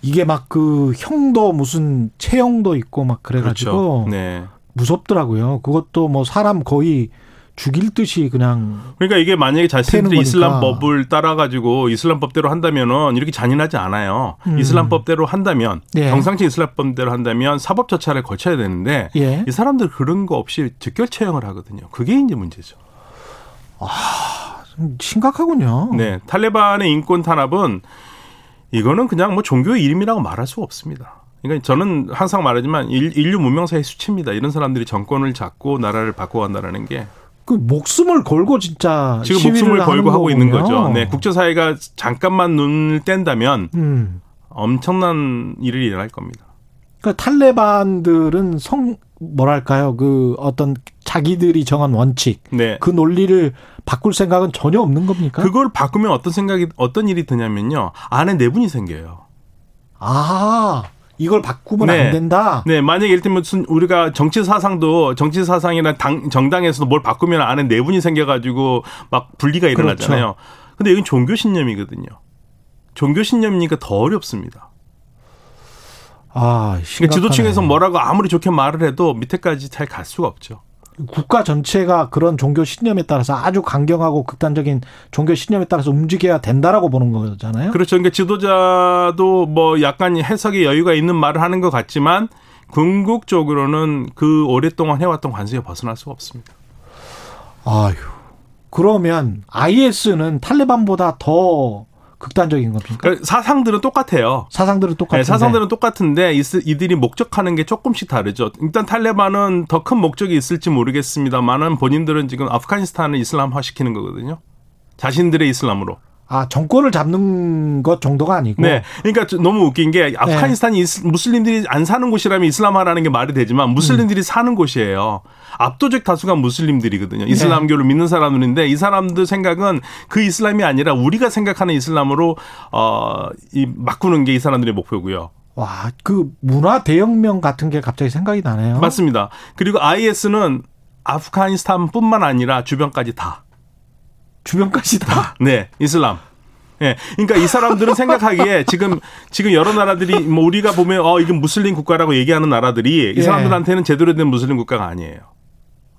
이게 막 그 형도 무슨 체형도 있고 막 그래가지고 그렇죠. 네. 무섭더라고요. 그것도 뭐 사람 거의 죽일 듯이 그냥 그러니까 이게 만약에 자신들이 거니까. 이슬람 법을 따라 가지고 이슬람 법대로 한다면은 이렇게 잔인하지 않아요. 음. 이슬람 법대로 한다면 예. 정상적 이슬람 법대로 한다면 사법 절차를 거쳐야 되는데 예. 이 사람들 그런 거 없이 즉결 처형을 하거든요. 그게 이제 문제죠. 좀 심각하군요. 네, 탈레반의 인권 탄압은 이거는 그냥 뭐 종교의 이름이라고 말할 수가 없습니다. 그러니까 저는 항상 말하지만 일- 인류 문명사의 수치입니다. 이런 사람들이 정권을 잡고 나라를 바꿔간다는 게 그 목숨을 걸고 진짜 지금 목숨을 걸고 하고 있는. 거죠. 네, 국제사회가 잠깐만 눈을 뗀다면 음. 엄청난 일이 일어날 겁니다. 그러니까 탈레반들은 성 뭐랄까요 그 어떤 자기들이 정한 원칙 네. 그 논리를 바꿀 생각은 전혀 없는 겁니까? 그걸 바꾸면 어떤 생각이 어떤 일이 드냐면요. 안에 내분이 생겨요. 아 이걸 바꾸면 네. 안 된다. 네, 만약에 예를 들면 무슨 우리가 정치 사상도 정치 사상이나 당 정당에서도 뭘 바꾸면 안에 내분이 생겨가지고 막 분리가 일어나잖아요. 그렇죠. 근데 여긴 종교 신념이거든요. 종교 신념이니까 더 어렵습니다. 아, 그러니까. 지도층에서 뭐라고 아무리 좋게 말을 해도 밑에까지 잘 갈 수가 없죠. 국가 전체가 그런 종교 신념에 따라서 아주 강경하고 극단적인 종교 신념에 따라서 움직여야 된다라고 보는 거잖아요. 그렇죠. 그러니까 지도자도 뭐 약간 해석의 여유가 있는 말을 하는 것 같지만 궁극적으로는 그 오랫동안 해왔던 관습에 벗어날 수가 없습니다. 아유. 그러면 IS는 탈레반보다 더 극단적인 겁니까? 그러니까 사상들은 똑같아요. 사상들은 똑같은데. 네, 사상들은 똑같은데 이들이 목적하는 게 조금씩 다르죠. 일단 탈레반은 더 큰 목적이 있을지 모르겠습니다만은 본인들은 지금 아프가니스탄을 이슬람화 시키는 거거든요. 자신들의 이슬람으로. 아, 정권을 잡는 것 정도가 아니고 네. 그러니까 좀 너무 웃긴 게 아프가니스탄이 이스- 무슬림들이 안 사는 곳이라면 이슬람화라는 게 말이 되지만 무슬림들이 사는 곳이에요. 압도적 다수가 무슬림들이거든요. 이슬람교를 믿는 사람들인데 이 사람들 생각은 그 이슬람이 아니라 우리가 생각하는 이슬람으로 어이 바꾸는 게 이 사람들의 목표고요. 와, 그 문화 대혁명 같은 게 갑자기 생각이 나네요. 맞습니다. 그리고 IS는 아프가니스탄뿐만 아니라 주변까지 다. 주변까지 다. 네, 이슬람. 예. 그러니까 이 사람들은 생각하기에 지금 지금 여러 나라들이 뭐 우리가 보면 어 이게 무슬림 국가라고 얘기하는 나라들이 예. 이 사람들한테는 제대로 된 무슬림 국가가 아니에요.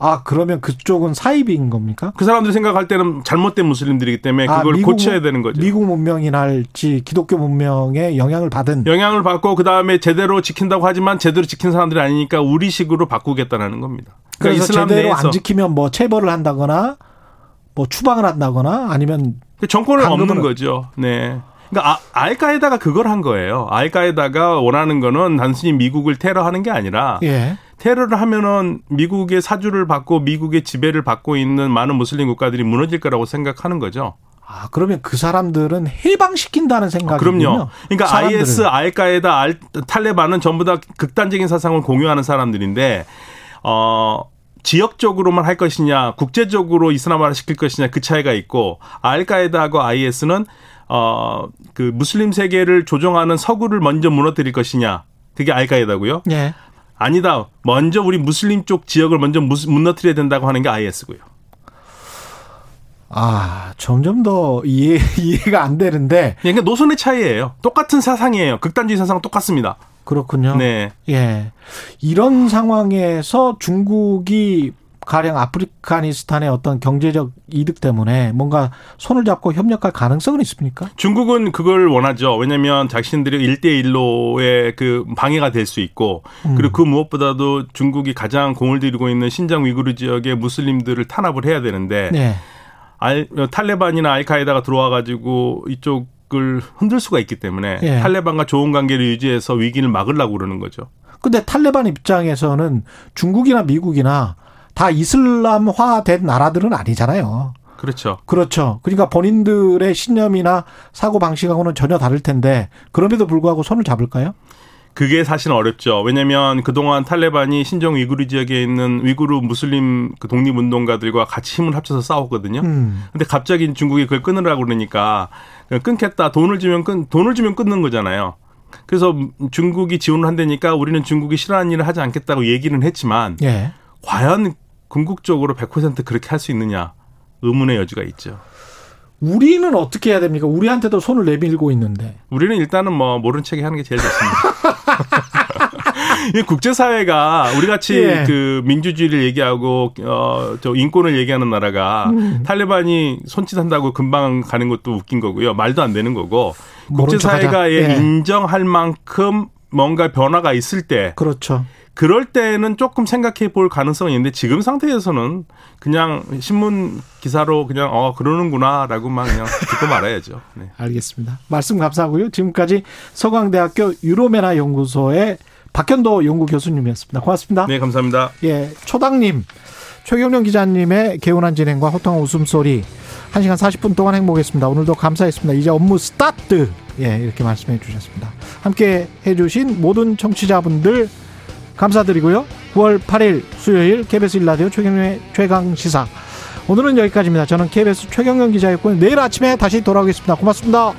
아, 그러면 그쪽은 사입인 겁니까? 그 사람들이 생각할 때는 잘못된 무슬림들이기 때문에 아, 그걸 미국 고쳐야 문- 되는 거죠. 미국 문명이랄지 기독교 문명의 영향을 받은 영향을 받고 그 다음에 제대로 지킨다고 하지만 제대로 지킨 사람들이 아니니까 우리식으로 바꾸겠다는 겁니다. 그러니까 그래서 이슬람 제대로 내에서 안 지키면 뭐 체벌을 한다거나 뭐 추방을 한다거나 아니면 그 정권을 없는 거죠. 네. 그러니까 아, 알카에다가 그걸 한 거예요. 알카에다가 원하는 거는 단순히 미국을 테러하는 게 아니라 예. 테러를 하면은 미국의 사주를 받고 미국의 지배를 받고 있는 많은 무슬림 국가들이 무너질 거라고 생각하는 거죠. 아, 그러면 그 사람들은 해방시킨다는 생각이군요. 아, 그럼요. 그러니까 사람들을. IS, 알카에다, 알, 탈레반은 전부 다 극단적인 사상을 공유하는 사람들인데 어 지역적으로만 할 것이냐, 국제적으로 이슬람화를 시킬 것이냐 그 차이가 있고 알카에다하고 IS는 어 그 무슬림 세계를 조종하는 서구를 먼저 무너뜨릴 것이냐. 그게 알카에다고요. 예. 아니다. 먼저 우리 무슬림 쪽 지역을 먼저 무너뜨려야 된다고 하는 게 IS고요. 아, 점점 더 이해, 이해가 안 되는데. 그러니까 노선의 차이예요. 똑같은 사상이에요. 극단주의 사상은 똑같습니다. 그렇군요. 네. 예. 이런 상황에서 중국이 가령 아프리카니스탄의 어떤 경제적 이득 때문에 뭔가 손을 잡고 협력할 가능성은 있습니까? 중국은 그걸 원하죠. 왜냐하면 자신들이 일대일로의그 방해가 될 수 있고 음. 그리고 그 무엇보다도 중국이 가장 공을 들이고 있는 신장 위구르 지역의 무슬림들을 탄압을 해야 되는데 네. 알, 탈레반이나 알카에다가 들어와 가지고 이쪽 을 흔들 수가 있기 때문에 예. 탈레반과 좋은 관계를 유지해서 위기를 막으려고 그러는 거죠. 근데 탈레반 입장에서는 중국이나 미국이나 다 이슬람화된 나라들은 아니잖아요. 그렇죠. 그렇죠. 그러니까 본인들의 신념이나 사고 방식하고는 전혀 다를 텐데 그럼에도 불구하고 손을 잡을까요? 그게 사실 어렵죠. 왜냐하면 그동안 탈레반이 신종 위구르 지역에 있는 위구르 무슬림 그 독립운동가들과 같이 힘을 합쳐서 싸웠거든요. 음. 근데 갑자기 중국이 그걸 끊으라고 그러니까 끊겠다. 돈을 주면 끊 돈을 주면 끊는 거잖아요. 그래서 중국이 지원을 한다니까 우리는 중국이 싫어하는 일을 하지 않겠다고 얘기는 했지만 예. 과연 궁극적으로 100% 그렇게 할 수 있느냐 의문의 여지가 있죠. 우리는 어떻게 해야 됩니까? 우리한테도 손을 내밀고 있는데. 우리는 일단은 뭐 모른 척이 하는 게 제일 좋습니다. 이 국제사회가 우리 같이 예. 그 민주주의를 얘기하고 어저 인권을 얘기하는 나라가 음. 탈레반이 손짓한다고 금방 가는 것도 웃긴 거고요. 말도 안 되는 거고 국제사회가. 예. 인정할 만큼 뭔가 변화가 있을 때 그렇죠. 그럴 때는 조금 생각해 볼 가능성이 있는데 지금 상태에서는 그냥 신문 기사로 그냥 어 그러는구나라고만 그냥 듣고 말아야죠. 네. 알겠습니다. 말씀 감사하고요. 지금까지 서강대학교 유로메나 연구소의 박현도 연구 교수님이었습니다. 고맙습니다. 네, 감사합니다. 예, 초당님, 최경련 기자님의 개운한 진행과 호탕한 웃음소리 1시간 40분 동안 행복했습니다. 오늘도 감사했습니다. 이제 업무 스타트. 예, 이렇게 말씀해 주셨습니다. 함께 해주신 모든 청취자분들 감사드리고요. 9월 8일 수요일 KBS 1라디오 최경련의 최강 시사. 오늘은 여기까지입니다. 저는 KBS 최경련 기자였고요. 내일 아침에 다시 돌아오겠습니다. 고맙습니다.